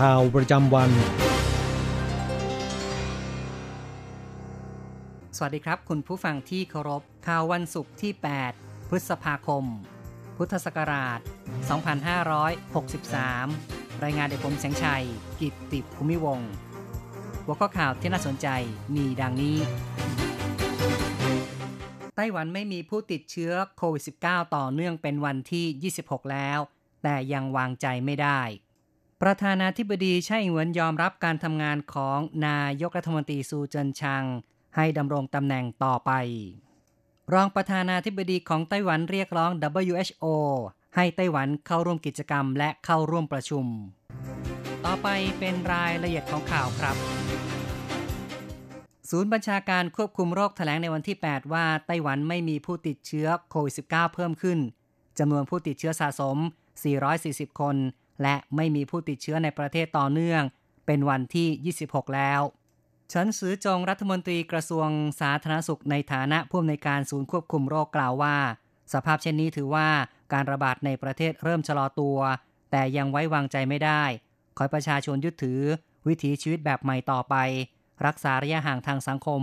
ข่าวประจำวัน สวัสดีครับ คุณผู้ฟังที่เคารพ ข่าววันศุกร์ที่ 8 พฤษภาคม พุทธศักราช 2563 รายงานโดยผมแสงชัย กิตติภูมิวงหัวข้อข่าวที่น่าสนใจมีดังนี้ ไต้หวันไม่มีผู้ติดเชื้อโควิด -19 ต่อเนื่องเป็นวันที่ 26 แล้ว แต่ยังวางใจไม่ได้ ประธานาธิบดีไช่อิงเหวินยอมรับการทำงานของนายกรัฐมนตรีซูเจินชัง ให้ดำรงตำแหน่งต่อไป รองประธานาธิบดีของไต้หวันเรียกร้อง WHO ให้ไต้หวันเข้าร่วมกิจกรรมและเข้าร่วมประชุม ต่อไปเป็นรายละเอียดของข่าวครับ ศูนย์บัญชาการควบคุมโรคแถลงในวันที่ 8 ว่าไต้หวันไม่มีผู้ติดเชื้อโควิด -19 เพิ่มขึ้นจำนวนผู้ติดเชื้อสะสม 440 คน และไม่มีผู้ติดเชื้อในประเทศต่อเนื่อง เป็นวันที่ 26 แล้วเฉินซือจงรัฐมนตรีกระทรวงสาธารณสุขในฐานะผู้อำนวยการศูนย์ควบคุมโรคกล่าวว่า สภาพเช่นนี้ถือว่าการระบาดในประเทศเริ่มชะลอตัว แต่ยังไว้วางใจไม่ได้ ขอประชาชนยึดถือ วิถีชีวิตแบบใหม่ต่อไป รักษาระยะห่างทางสังคม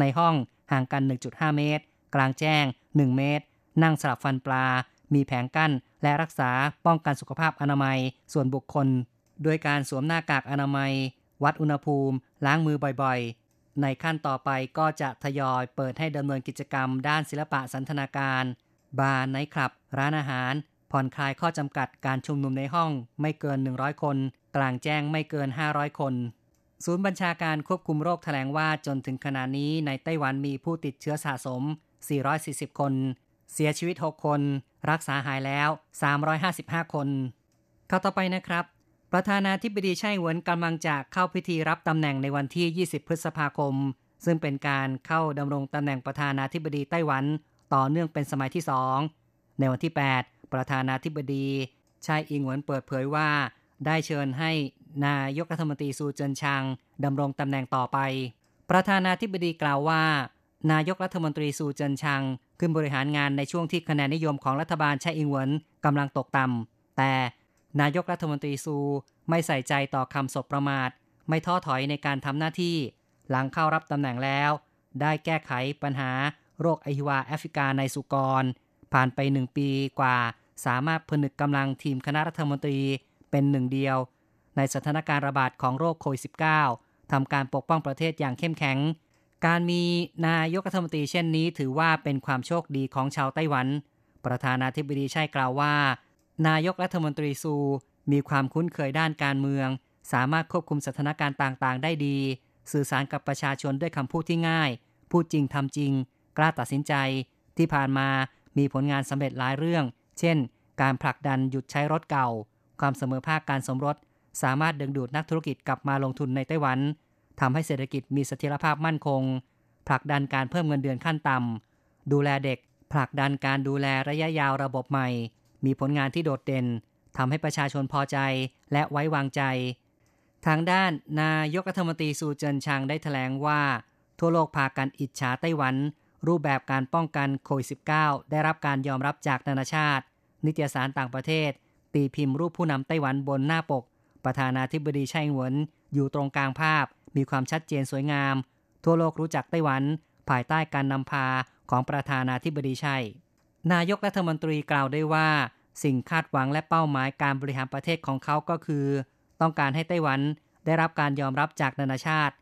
ในห้องห่างกัน 1.5 เมตร กลางแจ้ง 1 เมตร นั่งสลับฟันปลา มีแผงกั้น และรักษาป้องกันสุขภาพอนามัยส่วนบุคคล โดยการสวมหน้ากากอนามัย วัดอุณหภูมิ ล้างมือบ่อยๆ ในขั้นต่อไปก็จะทยอยเปิดให้ดำเนินกิจกรรมด้านศิลปะสันทนาการ บาร์ไนท์คลับ ร้านอาหาร ผ่อนคลายข้อจำกัดการชุมนุมในห้องไม่เกิน 100 คน กลางแจ้งไม่เกิน 500 คน ศูนย์บัญชาการควบคุมโรคแถลงว่าจนถึงขณะนี้ในไต้หวันมีผู้ติดเชื้อสะสม 440 คน เสียชีวิต 6 คน รักษาหายแล้ว 355 คนเข้าต่อไปนะครับ ประธานาธิบดีไช่เหวินกำลังจะเข้าพิธีรับตำแหน่งในวันที่ 20 พฤษภาคม ซึ่งเป็นการเข้าดำรงตำแหน่งประธานาธิบดีไต้หวัน ต่อเนื่องเป็นสมัยที่ 2 ในวันที่ 8 ประธานาธิบดีไช่อิงเหวินเปิดเผยว่า ได้เชิญให้นายกรัฐมนตรีซูเจินชางดำรงตำแหน่งต่อไป ประธานาธิบดีกล่าวว่า นายกรัฐมนตรีซูเจินชาง ขึ้นบริหารงานในช่วงที่คะแนนนิยมของรัฐบาลไช่อิงเหวินกำลังตกต่ำแต่นายกรัฐมนตรีซูไม่ใส่ใจต่อคำสบประมาท ไม่ท้อถอยในการทำหน้าที่ หลังเข้ารับตำแหน่งแล้ว ได้แก้ไขปัญหาโรคอหิวาแอฟริกาในสุกร ผ่านไปหนึ่งปีกว่า สามารถผนึกกำลังทีมคณะรัฐมนตรีเป็นหนึ่งเดียว ในสถานการณ์ระบาดของโรคโควิด -19 ทำการปกป้องประเทศอย่างเข้มแข็ง การมีนายกรัฐมนตรีเช่นนี้ถือว่าเป็นความโชคดีของชาวไต้หวัน ประธานาธิบดีใช่กล่าวว่า นายกรัฐมนตรีซู มีความคุ้นเคยด้านการเมือง สามารถควบคุมสถานการณ์ต่างๆ ได้ดี สื่อสารกับประชาชนด้วยคำพูดที่ง่าย พูดจริงทำจริง กล้าตัดสินใจ ที่ผ่านมามีผลงานสำเร็จหลายเรื่อง เช่น การผลักดันหยุดใช้รถเก่า ความเสมอภาคการสมรส สามารถดึงดูดนักธุรกิจกลับมาลงทุนในไต้หวัน ทำให้เศรษฐกิจมีเสถียรภาพมั่นคง ผลักดันการเพิ่มเงินเดือนขั้นต่ำ ดูแลเด็ก ผลักดันการดูแลระยะยาวระบบใหม่ มีผลงานที่โดดเด่นทำให้ประชาชนพอใจและไว้วางใจ ทางด้านนายกรัฐมนตรีซูเจินชางได้แถลงว่า ทั่วโลกพากันอิจฉาไต้หวัน รูปแบบการป้องกันโควิด -19 ได้รับการยอมรับจากนานาชาติ นิตยสารต่างประเทศ ตีพิมพ์รูปผู้นำไต้หวันบนหน้าปก ประธานาธิบดีไช่หวน อยู่ตรงกลางภาพ มีความชัดเจนสวยงาม ทั่วโลกรู้จักไต้หวัน ภายใต้การนำพาของประธานาธิบดีไช่นายกรัฐมนตรีกล่าวได้ว่า สิ่งคาดหวังและเป้าหมายการบริหารประเทศของเขาก็คือ ต้องการให้ไต้หวันได้รับการยอมรับจากนานาชาติ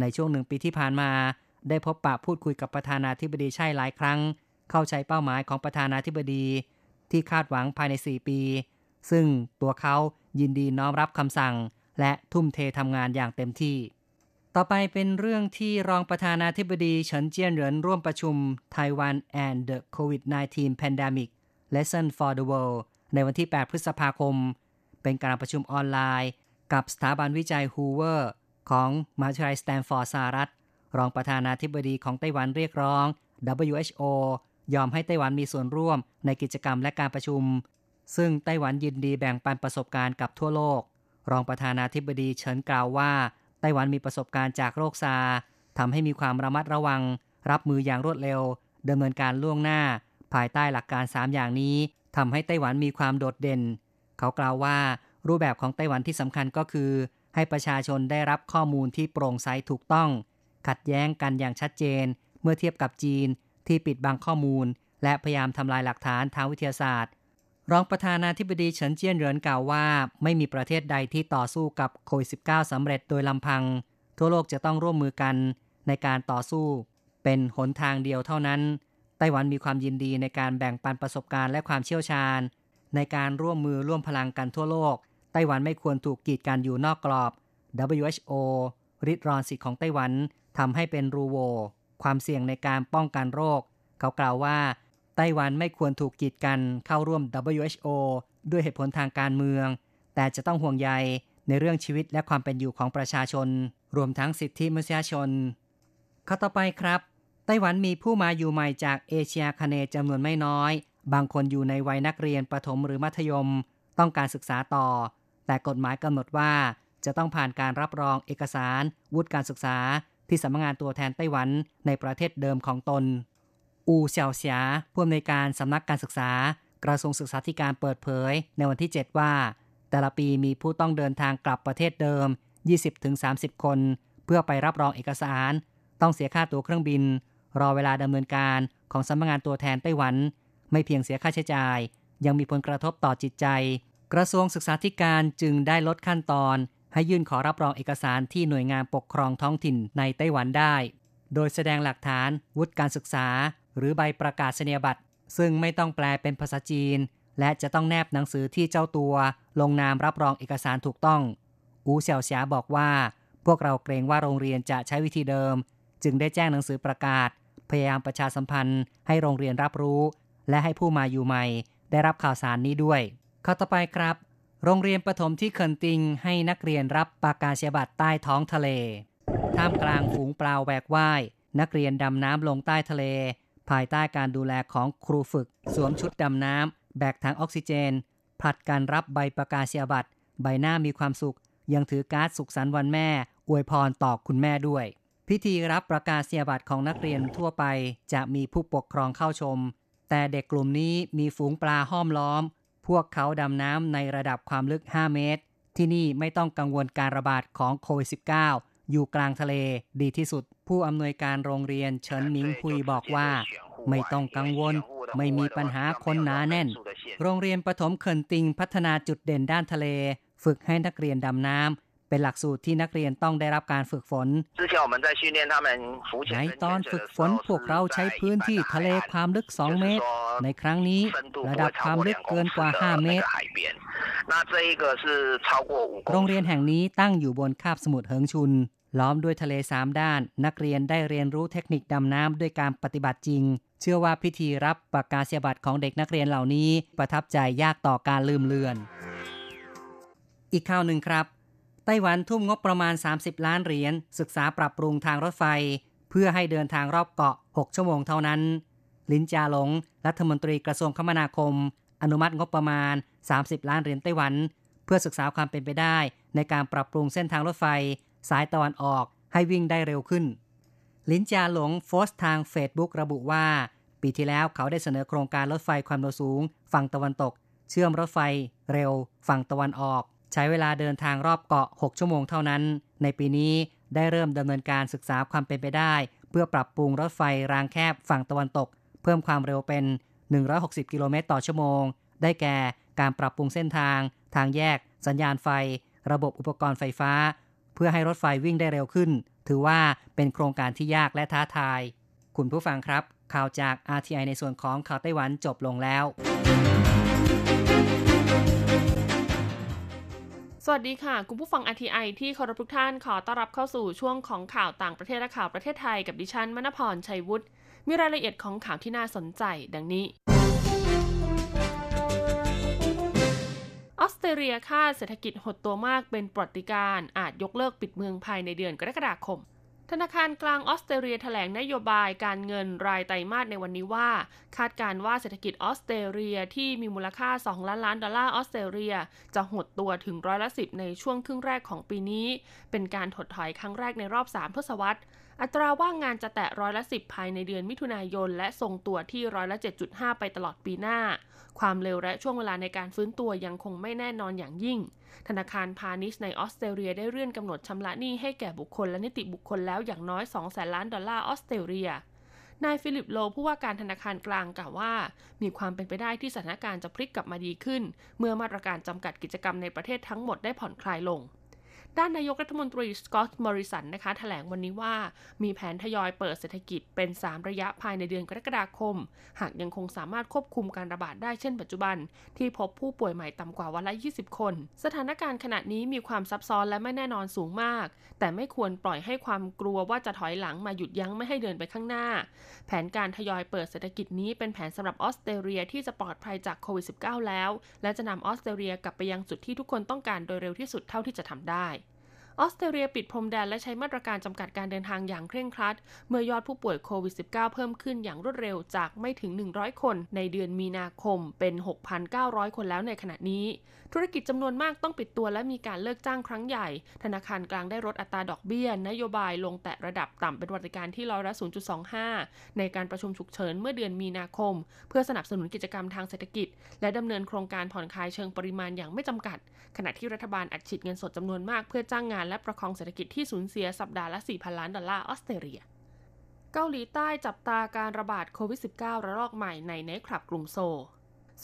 ในช่วงหนึ่งปีที่ผ่านมา ได้พบปะพูดคุยกับประธานาธิบดีใช่หลายครั้ง เข้าใจเป้าหมายของประธานาธิบดี ที่คาดหวังภายใน 4 ปี ซึ่งตัวเขายินดีน้อมรับคำสั่ง และทุ่มเททำงานอย่างเต็มที่ ต่อไปเป็นเรื่องที่รองประธานาธิบดีเฉินเจี้ยนเหรินร่วมประชุม Taiwan and the COVID-19 Pandemic Lesson for the World ในวันที่ 8 พฤษภาคม เป็นการประชุมออนไลน์ กับสถาบันวิจัยฮูเวอร์ของมหาวิทยาลัยสแตนฟอร์ดสหรัฐ รองประธานาธิบดีของไต้หวันเรียกร้อง WHO ยอมให้ไต้หวันมีส่วนร่วมในกิจกรรมและการประชุม ซึ่งไต้หวันยินดีแบ่งปันประสบการณ์กับทั่วโลก รองประธานาธิบดีเฉินกล่าวว่า ไต้หวันมีประสบการณ์จากโรคซาทำให้มีความระมัดระวัง รับมืออย่างรวดเร็วดำเนินการล่วงหน้า ภายใต้หลักการ 3 อย่างนี้ทำให้ไต้หวันมีความโดดเด่น เขากล่าวว่า รูปแบบของไต้หวันที่สำคัญก็คือ ให้ประชาชนได้รับข้อมูลที่โปร่งใสถูกต้อง ขัดแย้งกันอย่างชัดเจน เมื่อเทียบกับจีนที่ปิดบังข้อมูล และพยายามทำลายหลักฐานทางวิทยาศาสตร์ รองประธานาธิบดีเฉินเจี้ยนเหรินกล่าวว่า ไม่มีประเทศใดที่ต่อสู้กับโควิด -19 สำเร็จโดยลำพัง ทั่วโลกจะต้องร่วมมือกันในการต่อสู้ เป็นหนทางเดียวเท่านั้น ไต้หวันมีความยินดีในการแบ่งปันประสบการณ์และความเชี่ยวชาญ ในการร่วมมือร่วมพลังกันทั่วโลก ไต้หวันไม่ควรถูกกีดกันอยู่นอกกรอบ WHO ริดรอนสิทธิ์ของไต้หวันทำให้เป็นรูโวความเสี่ยงในการป้องกันโรค เขากล่าวว่า ต้หวันไม่ควรถูกกีดกันเข้าร่วม WHO ด้วยเหตุผลทางการเมือง แต่จะต้องห่วงใยในเรื่องชีวิตและความเป็นอยู่ของประชาชน รวมทั้งสิทธิมนุษยชน ข้อต่อไปครับ ไต้หวันมีผู้มาอยู่ใหม่จากเอเชียคเนจำนวนไม่น้อย บางคนอยู่ในวัยนักเรียนประถมหรือมัธยม ต้องการศึกษาต่อ แต่กฎหมายกำหนดว่าจะต้องผ่านการรับรองเอกสาร วุฒิการศึกษา ที่สำนักงานตัวแทนไต้หวันในประเทศเดิมของตน อูเซียวเสียผู้อำนวยการสำนักการศึกษา กระทรวงศึกษาธิการเปิดเผย ในวันที่ 7 ว่า แต่ละปีมีผู้ต้องเดินทางกลับประเทศเดิม 20-30 คน เพื่อไปรับรองเอกสาร ต้องเสียค่าตั๋วเครื่องบิน รอเวลาดำเนินการของสำนักงานตัวแทนไต้หวัน ไม่เพียงเสียค่าใช้จ่าย ยังมีผลกระทบต่อจิตใจ กระทรวงศึกษาธิการจึงได้ลดขั้นตอน ให้ยื่นขอรับรองเอกสารที่หน่วยงานปกครองท้องถิ่นในไต้หวันได้ โดยแสดงหลักฐานวุฒิการศึกษา หรือใบประกาศนียบัตร ซึ่งไม่ต้องแปลเป็นภาษาจีน และจะต้องแนบหนังสือที่เจ้าตัว ลงนามรับรองเอกสารถูกต้อง อูเสี่ยวเสียบอกว่า พวกเราเกรงว่าโรงเรียนจะใช้วิธีเดิม จึงได้แจ้งหนังสือประกาศ พยายามประชาสัมพันธ์ ให้โรงเรียนรับรู้ และให้ผู้มาอยู่ใหม่ ได้รับข่าวสารนี้ด้วยข้อต่อไปครับ โรงเรียนประถมที่เคินติง ให้นักเรียนรับปากกาเชียบัตรใต้ท้องทะเลท่ามกลางฝูงปลาแหวกว่าย นักเรียนดำน้ำลงใต้ทะเล ภายใต้การดูแลของครูฝึก สวมชุดดำน้ำ แบกถังออกซิเจน ผลัดการรับใบประกาเชียบัตรใบหน้ามีความสุข ยังถือการ์ดสุขสันต์วันแม่ อวยพรต่อคุณแม่ด้วย พิธีรับประกาศเสียบัตรของนักเรียนทั่วไป จะมีผู้ปกครองเข้าชม แต่เด็กกลุ่มนี้มีฝูงปลาห้อมล้อม พวกเขาดำน้ำในระดับความลึก 5 เมตร ที่นี่ไม่ต้องกังวลการระบาดของโควิด -19 อยู่กลางทะเลดีที่สุด ผู้อำนวยการโรงเรียนเฉินหมิงคุยบอกว่า ไม่ต้องกังวล ไม่มีปัญหาคนหนาแน่น โรงเรียนประถมเขินติงพัฒนาจุดเด่นด้านทะเล ฝึกให้นักเรียนดำน้ำเป็นหลักสูตรที่นักเรียนต้องได้รับการฝึกฝน ในตอนฝึกฝนพวกเราใช้พื้นที่ทะเลความลึก 2 เมตร ในครั้งนี้ระดับความลึกเกินกว่า 5 เมตร โรงเรียนแห่งนี้ตั้งอยู่บนคาบสมุทรเหิงชุน ล้อมด้วยทะเลสามด้าน นักเรียนได้เรียนรู้เทคนิคดำน้ำด้วยการปฏิบัติจริง เชื่อว่าพิธีรับประกาศเสียบัตรของเด็กนักเรียนเหล่านี้ ประทับใจยากต่อการลืมเลือน อีกข่าวหนึ่งครับ ไต้หวันทุ่มงบประมาณ 30 ล้านเหรียญศึกษาปรับปรุงทางรถไฟ เพื่อให้เดินทางรอบเกาะ 6 ชั่วโมงเท่านั้น ลินจาหลง รัฐมนตรีกระทรวงคมนาคม อนุมัติงบประมาณ 30 ล้านเหรียญไต้หวัน เพื่อศึกษาความเป็นไปได้ ในการปรับปรุงเส้นทางรถไฟ สายตะวันออกให้วิ่งได้เร็วขึ้น ลินจาหลงโพสต์ทางเฟซบุ๊กระบุว่า ปีที่แล้วเขาได้เสนอโครงการรถไฟความเร็วสูง ฝั่งตะวันตก เชื่อมรถไฟ เร็ว ฝั่งตะวันออก ใช้เวลาเดินทางรอบเกาะ 6 ชั่วโมงเท่านั้น ในปีนี้ได้เริ่มดำเนินการศึกษาความเป็นไปได้ เพื่อปรับปรุงรถไฟรางแคบฝั่งตะวันตก เพิ่มความเร็วเป็น 160 กิโลเมตรต่อชั่วโมง ได้แก่การปรับปรุงเส้นทาง ทางแยก สัญญาณไฟ ระบบอุปกรณ์ไฟฟ้า พื่อให้รถไฟวิ่งได้เร็วขึ้น ถือว่าเป็นโครงการที่ยากและท้าทาย คุณผู้ฟังครับ ข่าวจาก RTI ในส่วนของข่าวไต้หวันจบลงแล้ว สวัสดีค่ะ คุณผู้ฟัง RTI ที่เคารพทุกท่านขอต้อนรับเข้าสู่ช่วงของข่าวต่างประเทศและข่าวประเทศไทยกับดิฉันมณพรชัยวุฒิมีรายละเอียดของข่าวที่น่าสนใจดังนี้ สเตรเลียคาดเศรษฐกิจหดตัวมากเป็นปรติการอาจยกเลิกปิดเมืองภายในเดือนกรกฎาคม ธนาคารกลางออสเตรเลียแถลงนโยบายการเงินรายไตรมาสในวันนี้ว่า คาดการว่าเศรษฐกิจออสเตรเลียที่มีมูลค่า 2 ล้านล้านดอลลาร์ออสเตรเลีย จะหดตัวถึงร้อยละสิในช่วงครึ่งแรกของปีนี้ เป็นการถดถอยครั้งแรกในรอบ 3 ทศวรรษ อัตราว่างงานจะแตะร้อยละสิภายในเดือนมิถุนายน และทรงตัวที่ร้อยละ 7.5 ไปตลอดปีหน้า ความเร็วและช่วงเวลาในการฟื้นตัวยังคงไม่แน่นอนอย่างยิ่ง ธนาคารพาณิชย์ในออสเตรเลียได้เลื่อนกำหนดชำระหนี้ให้แก่บุคคลและนิติบุคคลแล้วอย่างน้อย2แสนล้านดอลลาร์ออสเตรเลียนายฟิลิปโลผู้ว่าการธนาคารกลางกล่าวว่า มีความเป็นไปได้ที่สถานการณ์จะพลิกกลับมาดีขึ้น เมื่อมาตรการจำกัดกิจกรรมในประเทศทั้งหมดได้ผ่อนคลายลง ด้านนายกรัฐมนตรีสกอตต์มอริสันนะคะแถลงวันนี้ว่ามีแผนทยอยเปิดเศรษฐกิจเป็น 3 ระยะภายในเดือนกรกฎาคม หากยังคงสามารถควบคุมการระบาดได้เช่นปัจจุบัน ที่พบผู้ป่วยใหม่ต่ำกว่าวันละ 20 คน สถานการณ์ขณะนี้มีความซับซ้อนและไม่แน่นอนสูงมาก แต่ไม่ควรปล่อยให้ความกลัวว่าจะถอยหลังมาหยุดยั้งไม่ให้เดินไปข้างหน้า แผนการทยอยเปิดเศรษฐกิจนี้เป็นแผนสำหรับออสเตรเลียที่จะปลอดภัยจากโควิด -19 แล้ว และจะนำออสเตรเลียกลับไปยังจุดที่ทุกคนต้องการโดยเร็วที่สุดเท่าที่จะทำได้ ออสเตรเลียปิดพรมแดนและใช้มาตรการจำกัดการเดินทางอย่างเคร่งครัด เมื่อยอดผู้ป่วยโควิด -19 เพิ่มขึ้นอย่างรวดเร็วจากไม่ถึง 100 คน ในเดือนมีนาคมเป็น 6,900 คนแล้วในขณะนี้ ธุรกิจจำนวนมากต้องปิดตัวและมีการเลิกจ้างครั้งใหญ่ ธนาคารกลางได้ลดอัตราดอกเบี้ย นโยบายลงแตะระดับต่ำเป็นประวัติการณ์ที่ร้อยละ 0.25 ในการประชุมฉุกเฉินเมื่อเดือนมีนาคม เพื่อสนับสนุนกิจกรรมทางเศรษฐกิจ และดำเนินโครงการผ่อนคลายเชิงปริมาณอย่างไม่จำกัด ขณะที่รัฐบาลอัดฉีดเงินสดจำนวนมากเพื่อจ้างงานและประคองเศรษฐกิจที่สูญเสียสัปดาห์ละ 4,000 ล้านดอลลาร์ออสเตรเลียเกาหลีใต้จับตาการระบาดโควิด -19 ระลอกใหม่ในไนคลับกรุงโซ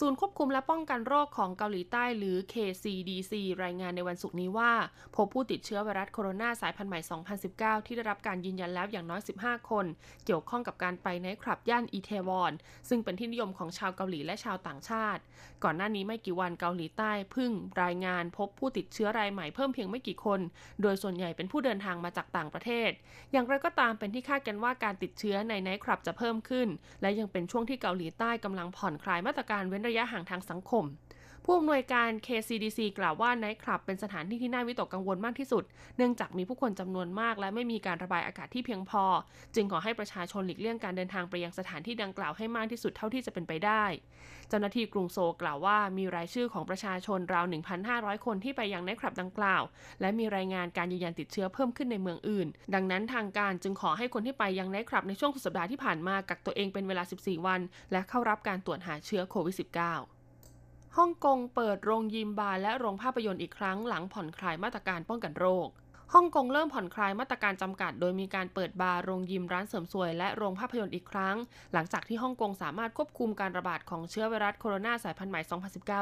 ศูนย์ควบคุมและป้องกันโรคของเกาหลีใต้หรือ KCDC รายงานในวันศุกร์นี้ว่า พบผู้ติดเชื้อไวรัสโคโรนาสายพันธุ์ใหม่ 2019 ที่ได้รับการยืนยันแล้วอย่างน้อย 15 คน เกี่ยวข้องกับการไปไนคลับย่านอีเทวอน ซึ่งเป็นที่นิยมของชาวเกาหลีและชาวต่างชาติ ก่อนหน้านี้ไม่กี่วันเกาหลีใต้พึ่งรายงาน พบผู้ติดเชื้อรายใหม่เพิ่มเพียงไม่กี่คน โดยส่วนใหญ่เป็นผู้เดินทางมาจากต่างประเทศ อย่างไรก็ตามเป็นที่คาดกันว่าการติดเชื้อในไนท์คลับจะเพิ่มขึ้น และยังเป็นช่วงที่เกาหลีใต้กำลังผ่อนคลายมาตรการเว้นระยะห่างทางสังคม ผู้อำนวยการ KCDC กล่าวว่าไนท์คลับเป็นสถานที่ที่น่าวิตกกังวลมากที่สุด เนื่องจากมีผู้คนจำนวนมาก และไม่มีการระบายอากาศที่เพียงพอ จึงขอให้ประชาชนหลีกเลี่ยงการเดินทางไปยังสถานที่ดังกล่าวให้มากที่สุดเท่าที่จะเป็นไปได้ เจ้าหน้าที่กรุงโซลกล่าวว่ามีรายชื่อของประชาชนราว 1,500 คนที่ไปยังไนท์คลับดังกล่าว และมีรายงานการยืนยันติดเชื้อเพิ่มขึ้นในเมืองอื่น ดังนั้นทางการจึงขอให้คนที่ไปยังไนท์คลับในช่วงสุดสัปดาห์ที่ผ่านมากักตัวเองเป็นเวลา 14 วัน และเข้ารับการตรวจหาเชื้อโควิด -19 ฮ่องกงเปิดโรงยิมบาร์และโรงภาพยนตร์อีกครั้งหลังผ่อนคลายมาตรการป้องกันโรค ฮ่องกงเริ่มผ่อนคลายมาตรการจำกัด โดยมีการเปิดบาร์โรงยิมร้านเสริมสวย และโรงภาพยนตร์อีกครั้ง หลังจากที่ฮ่องกงสามารถควบคุมการระบาดของเชื้อไวรัสโคโรนาสายพันธุ์ใหม่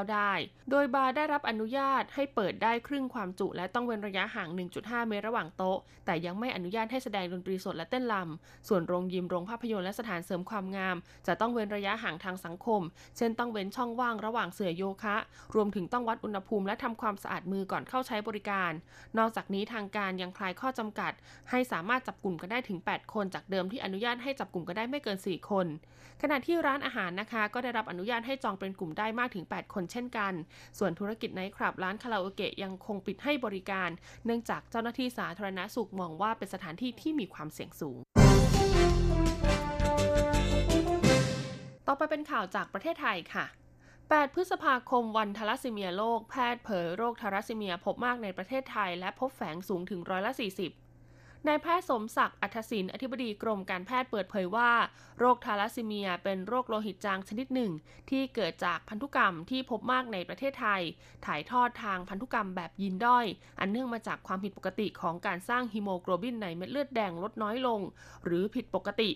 2019 ได้ โดยบาร์ได้รับอนุญาตให้เปิดได้ครึ่งความจุ และต้องเว้นระยะห่าง 1.5 เมตรระหว่างโต๊ะ แต่ยังไม่อนุญาตให้แสดงดนตรีสดและเต้นรำส่วนโรงยิมโรงภาพยนตร์และสถานเสริมความงาม จะต้องเว้นระยะห่างทางสังคม เช่นต้องเว้นช่องว่างระหว่างเสื่อโยคะ รวมถึงต้องวัดอุณหภูมิและทำความสะอาดมือก่อนเข้าใช้บริการ นอกจากนี้ทางการยังคลายข้อจำกัด ให้สามารถจับกลุ่มกันได้ถึง 8 คนจากเดิมที่อนุญาตให้จับกลุ่มกันได้ไม่เกิน 4 คน ขณะที่ร้านอาหารนะคะ ก็ได้รับอนุญาตให้จองเป็นกลุ่มได้มากถึง 8 คนเช่นกัน ส่วนธุรกิจไนท์คลับร้านคาราโอเกะยังคงปิดให้บริการ เนื่องจากเจ้าหน้าที่สาธารณสุขมองว่าเป็นสถานที่ที่มีความเสี่ยงสูงต่อไปเป็นข่าวจากประเทศไทยค่ะ 8 พฤษภาคมวันทาลัสซีเมียโลก แพทย์เผยโรคทาลัสซีเมียพบมากในประเทศไทย และพบแฝงสูงถึงร้อยละ 40 นายแพทย์สมศักดิ์อัธศินอธิบดีกรมการแพทย์เปิดเผยว่า โรคทาลัสซีเมียเป็นโรคโลหิตจางชนิดหนึ่ง ที่เกิดจากพันธุกรรมที่พบมากในประเทศไทย ถ่ายทอดทางพันธุกรรมแบบยีนด้อย อันเนื่องมาจากความผิดปกติของการสร้างฮีโมโกลบินในเม็ดเลือดแดงลดน้อยลง หรือผิดปกติ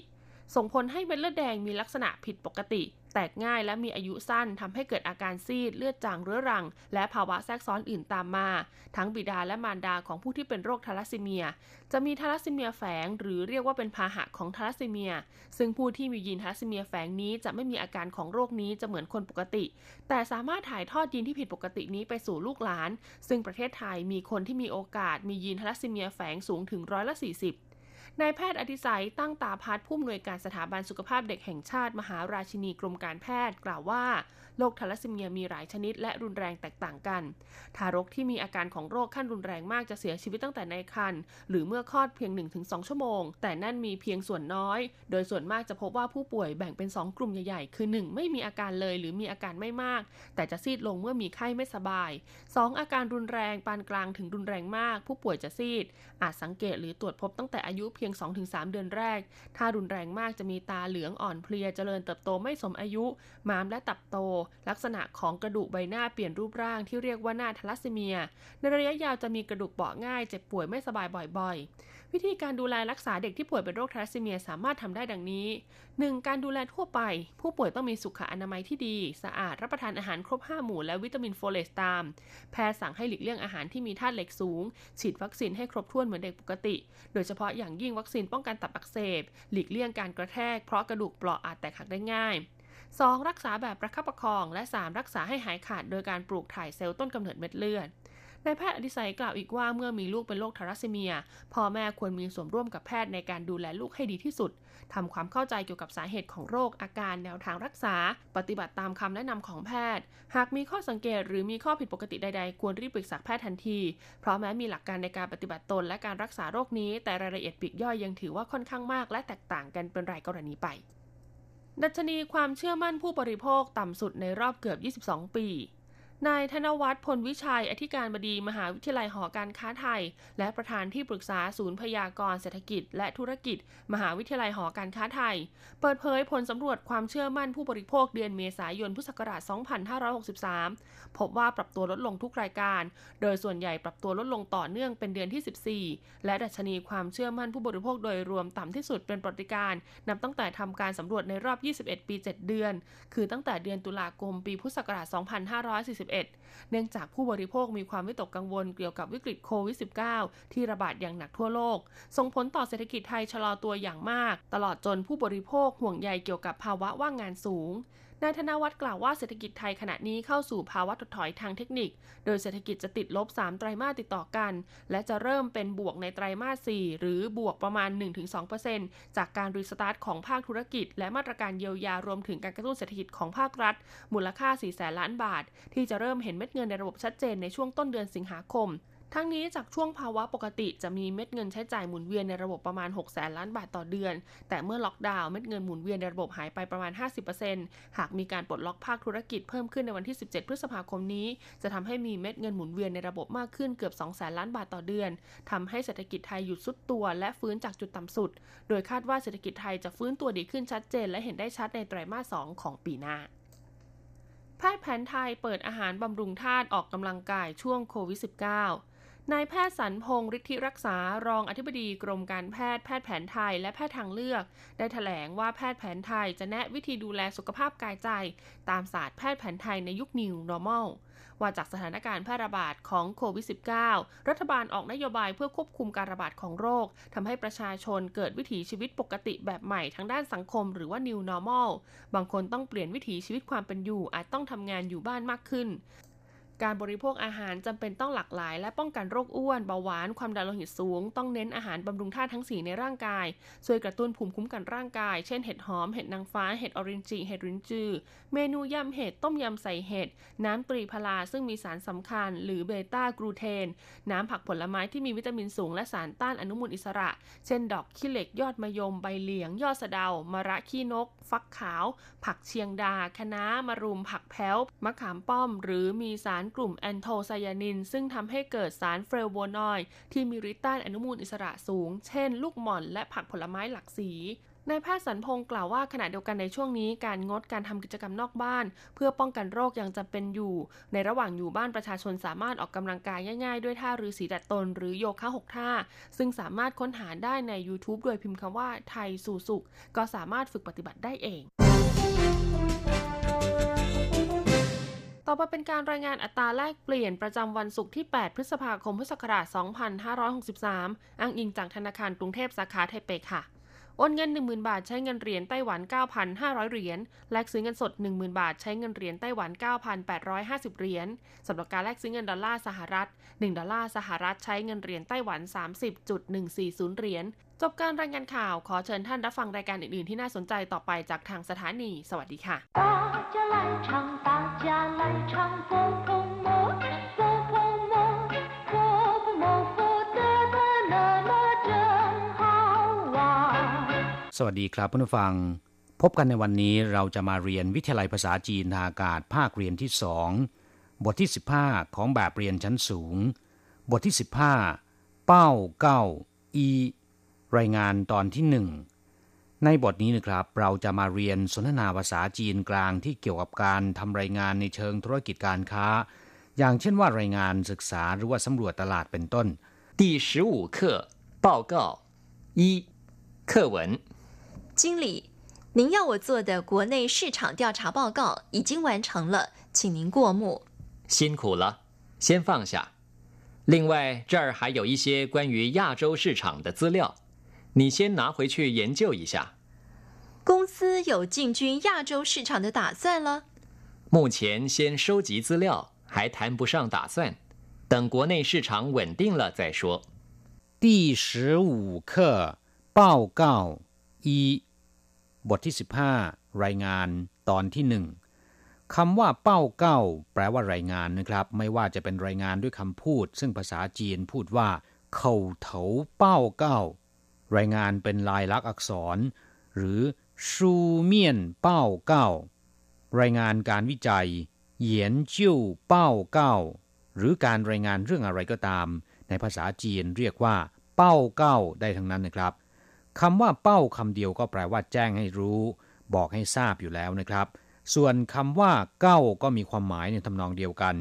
ส่งผลให้เม็ดเลือดแดงมีลักษณะผิดปกติ แตกง่ายและมีอายุสั้นทำให้เกิดอาการซีดเลือดจางเรื้อรัง และภาวะแทรกซ้อนอื่นตามมา ทั้งบิดาและมารดาของผู้ที่เป็นโรคทาลัสซีเมีย จะมีทาลัสซีเมียแฝง หรือเรียกว่าเป็นพาหะของทาลัสซีเมีย ซึ่งผู้ที่มียีนทาลัสซีเมียแฝงนี้จะไม่มีอาการของโรคนี้จะเหมือนคนปกติ แต่สามารถถ่ายทอดยีนที่ผิดปกตินี้ไปสู่ลูกหลาน ซึ่งประเทศไทยมีคนที่มีโอกาสมียีนทาลัสซีเมียแฝงสูงถึงร้อยละ40 นายแพทย์อธิสัยตั้งตาพัฒผู้อำนวยการสถาบันสุขภาพเด็กแห่งชาติ มหาราชินีกรมการแพทย์กล่าวว่า โรคทาลัสซีเมียมีหลายชนิดและรุนแรงแตกต่างกัน ทารกที่มีอาการของโรคขั้นรุนแรงมากจะเสียชีวิตตั้งแต่ในครรภ์หรือเมื่อคลอดเพียง 1-2 ชั่วโมง แต่นั่นมีเพียงส่วนน้อย โดยส่วนมากจะพบว่าผู้ป่วยแบ่งเป็น 2 กลุ่มใหญ่ๆ คือ 1 ไม่มีอาการเลยหรือมีอาการไม่มาก แต่จะซีดลงเมื่อมีไข้ไม่สบาย 2 อาการรุนแรงปานกลางถึงรุนแรงมาก ผู้ป่วยจะซีด อาจสังเกตหรือตรวจพบตั้งแต่อายุเพียง 2-3 เดือนแรก ถ้ารุนแรงมากจะมีตาเหลืองอ่อนเพลียเจริญเติบโตไม่สมอายุ ม้ามและตับโตลักษณะของกระดูกใบหน้าเปลี่ยนรูปร่างที่เรียกว่าหน้าทาลัสซีเมีย ในระยะยาวจะมีกระดูกเปราะง่ายเจ็บป่วยไม่สบายบ่อยๆ วิธีการดูแลรักษาเด็กที่ป่วยเป็นโรคทาลัสซีเมียสามารถทำได้ดังนี้ 1. การดูแลทั่วไป ผู้ป่วยต้องมีสุขอนามัยที่ดี สะอาดรับประทานอาหารครบ 5 หมู่และวิตามินโฟเลตตาม แพทย์สั่งให้หลีกเลี่ยงอาหารที่มีธาตุเหล็กสูง ฉีดวัคซีนให้ครบถ้วนเหมือนเด็กปกติ โดยเฉพาะอย่างยิ่งวัคซีนป้องกันตับอักเสบ หลีกเลี่ยงการกระแทกเพราะกระดูกเปราะอาจแตกหักได้ง่าย 2. รักษาแบบประคับประคอง และ 3. รักษาให้หายขาดโดยการปลูกถ่ายเซลล์ต้นกำเนิดเม็ดเลือดนายแพทย์อดิศัยกล่าวอีกว่าเมื่อมีลูกเป็นโรคทารัสซีเมีย พ่อแม่ควรมีส่วนร่วมกับแพทย์ในการดูแลลูกให้ดีที่สุดทำความเข้าใจเกี่ยวกับสาเหตุของโรคอาการแนวทางรักษา ปฏิบัติตามคำแนะนำของแพทย์ หากมีข้อสังเกตหรือมีข้อผิดปกติใดๆ ควรรีบปรึกษาแพทย์ทันที เพราะแม้มีหลักการในการปฏิบัติตนและการรักษาโรคนี้ แต่รายละเอียดปลีกย่อยยังถือว่าค่อนข้างมาก และแตกต่างกันเป็นรายกรณีไป ดัชนีความเชื่อมั่นผู้บริโภคต่ำสุดในรอบเกือบ 22 ปี นายธนวัฒน์พลวิชัย อธิการบดีมหาวิทยาลัยหอการค้าไทย และประธานที่ปรึกษาศูนย์พยากรเศรษฐกิจ และธุรกิจ มหาวิทยาลัยหอการค้าไทย เปิดเผยผลสำรวจความเชื่อมั่นผู้บริโภคเดือนเมษายนพุทธศักราช 2563 พบว่าปรับตัวลดลงทุกรายการ โดยส่วนใหญ่ปรับตัวลดลงต่อเนื่องเป็นเดือนที่ 14 และดัชนีความเชื่อมั่นผู้บริโภคโดยรวมต่ำที่สุดเป็นปฏิการนับตั้งแต่ทำการสำรวจในรอบ 21 ปี 7 เดือน คือตั้งแต่เดือนตุลาคมปีพุทธศักราช 2548 2021 เนื่องจากผู้บริโภคมีความวิตกกังวลเกี่ยวกับวิกฤตโควิด -19 ที่ระบาดอย่างหนักทั่วโลก ส่งผลต่อเศรษฐกิจไทยชะลอตัวอย่างมาก ตลอดจนผู้บริโภคห่วงใยเกี่ยวกับภาวะว่างงานสูง นายธนวัฒน์กล่าวว่าเศรษฐกิจไทยขณะนี้เข้าสู่ภาวะถดถอยทางเทคนิค โดยเศรษฐกิจจะติดลบ 3 ไตรมาสติดต่อกัน และจะเริ่มเป็นบวกในไตรมาส 4 หรือบวกประมาณ 1-2%จากการ restart ของภาคธุรกิจ และมาตรการเยียวยารวมถึงการกระตุ้นเศรษฐกิจของภาครัฐ มูลค่า4แสนล้านบาท ที่จะเริ่มเห็นเม็ดเงินในระบบชัดเจนในช่วงต้นเดือนสิงหาคม ทั้งนี้จากช่วงภาวะปกติจะมีเม็ดเงินใช้จ่ายหมุนเวียนในระบบประมาณ6แสนล้านบาทต่อเดือน แต่เมื่อล็อกดาวน์เม็ดเงินหมุนเวียนในระบบหายไปประมาณ 50%หากมีการปลดล็อกภาคธุรกิจเพิ่มขึ้นในวันที่ 17 พฤษภาคมนี้ จะทำให้มีเม็ดเงินหมุนเวียนในระบบมากขึ้นเกือบ2แสนล้านบาทต่อเดือนทำให้เศรษฐกิจไทยหยุดซุดตัว และฟื้นจากจุดต่ำสุด โดยคาดว่าเศรษฐกิจไทยจะฟื้นตัวดีขึ้นชัดเจน และเห็นได้ชัดในไตรมาส 2 ของปีหน้าแพทย์แผนไทยเปิดอาหารบำรุงธาตุออกกำลังกายช่วงโควิด -19 นายแพทย์สันพงศ์ฤทธิรักษารองอธิบดีกรมการแพทย์แพทย์แผนไทยและแพทย์ทางเลือก ได้ถแถลงว่าแพทย์แผนไทยจะแนะวิธีดูแลสุขภาพกายใจ ตามศาสตร์แพทย์แผนไทยในยุค New Normal ว่าจากสถานการณ์แพร่ระบาดของโควิด -19 รัฐบาลออกนโยบายเพื่อควบคุมการระบาดของโรคทำให้ประชาชนเกิดวิถีชีวิตปกติแบบใหม่ทั้งด้านสังคมหรือว่า New Normal บางคนต้องเปลี่ยนวิถีชีวิตความเป็นอยู่อาจต้องทำงานอยู่บ้านมากขึ้น การบริโภคอาหารจำเป็นต้องหลากหลาย และป้องกันโรคอ้วนเบาหวานความดันโลหิตสูง ต้องเน้นอาหารบำรุงธาตุทั้ง 4 ในร่างกาย ช่วยกระตุ้นภูมิคุ้มกันร่างกาย เช่นเห็ดหอม เห็ดนางฟ้า เห็ดออรินจิเห็ดรินจือ เมนูยำเห็ดต้มยำใส่เห็ด น้ำตรีผลาซึ่งมีสารสำคัญ หรือเบต้ากลูแคน น้ำผักผลไม้ที่มีวิตามินสูง และสารต้านอนุมูลอิสระ เช่น ดอกขี้เหล็กยอดมะยมใบเหลียง ยอดสะเดามะระขี้นก ฟักขาว ผักเชียงดาคะน้ามะรุมผักแพ้วมะขามป้อม หรือมีสารกลุ่มแอนโทไซยานิน ซึ่งทำให้เกิดสารเฟลโวนอยด์ที่มีฤทธิ์ต้านอนุมูลอิสระสูง เช่น ลูกหม่อนและผักผลไม้หลากสีนายแพทย์สันพงศ์กล่าวว่าขณะเดียวกันในช่วงนี้การงดการทำกิจกรรมนอกบ้าน เพื่อป้องกันโรคยังจำเป็นอยู่ ในระหว่างอยู่บ้านประชาชนสามารถออกกำลังกายง่ายๆ ด้วยท่ารือสีดัดตนหรือโยคะหกท่า ซึ่งสามารถค้นหาได้ใน YouTube โดยพิมพ์คำว่าไทยสู่สุข ก็สามารถฝึกปฏิบัติได้เอง ต่อไปเป็นการรายงานอัตราแลกเปลี่ยนประจำวันศุกร์ที่ 8 พฤษภาคม พุทธศักราช 2563 อ้างอิงจากธนาคารกรุงเทพสาขาไทเปค่ะ โอนเงิน 10,000 บาทใช้เงินเหรียญไต้หวัน 9,500 เหรียญ แลกซื้อเงินสด 10,000 บาทใช้เงินเหรียญไต้หวัน 9,850 เหรียญสำหรับการแลกซื้อเงินดอลลาร์สหรัฐ 1 ดอลลาร์สหรัฐใช้เงินเหรียญไต้หวัน 30.140 เหรียญ จบการรายงานข่าวขอเชิญท่านรับฟังรายการอื่น ๆ ที่น่าสนใจต่อไปจากทางสถานี สวัสดีค่ะสวัสดีครับผู้ฟัง พบกันในวันนี้เราจะมาเรียนวิทยาลัยภาษาจีนทางอากาศภาคเรียนที่สองบทที่ 15 ของแบบเรียนชั้นสูง บทที่ 15 เป้าเก้าอี รายงานตอนที่หนึ่งในบทนี้นะครับเราจะมาเรียนสนทนาภาษาจีนกลางที่เกี่ยวกับการทำรายงานในเชิงธุรกิจการค้า อย่างเช่นว่ารายงานศึกษาหรือว่าสำรวจตลาดเป็นต้น第十五课报告一课文经理，您要我做的国内市场调查报告已经完成了，请您过目。辛苦了，先放下。另外，这儿还有一些关于亚洲市场的资料， 你先拿回去研究一下。公司有进军亚洲市场的打算了？目前先收集资料，还谈不上打算，等国内市场稳定了再说。第十五课报告一。บทที่ 15 รายงานตอนที่หนึ่งคำว่าเป้าเก้าแปลว่ารายงานนะครับ ไม่ว่าจะเป็นรายงานด้วยคำพูด ซึ่งภาษาจีนพูดว่าเข่าเถาเป้าเก้า รายงานเป็นลายลักษณ์อักษร หรือชูเมียนเป้าเก้ารายงานการวิจัย เหยียนจิ้วเป้าเก้าหรือการรายงานเรื่องอะไรก็ตาม ในภาษาจีนเรียกว่า เป้าเก้าได้ทั้งนั้นนะครับคำว่าเป้าคำเดียวก็แปลว่าแจ้งให้รู้ บอกให้ทราบอยู่แล้วนะครับ ส่วนคำว่าเก้าก็มีความหมายในทำนองเดียวกัน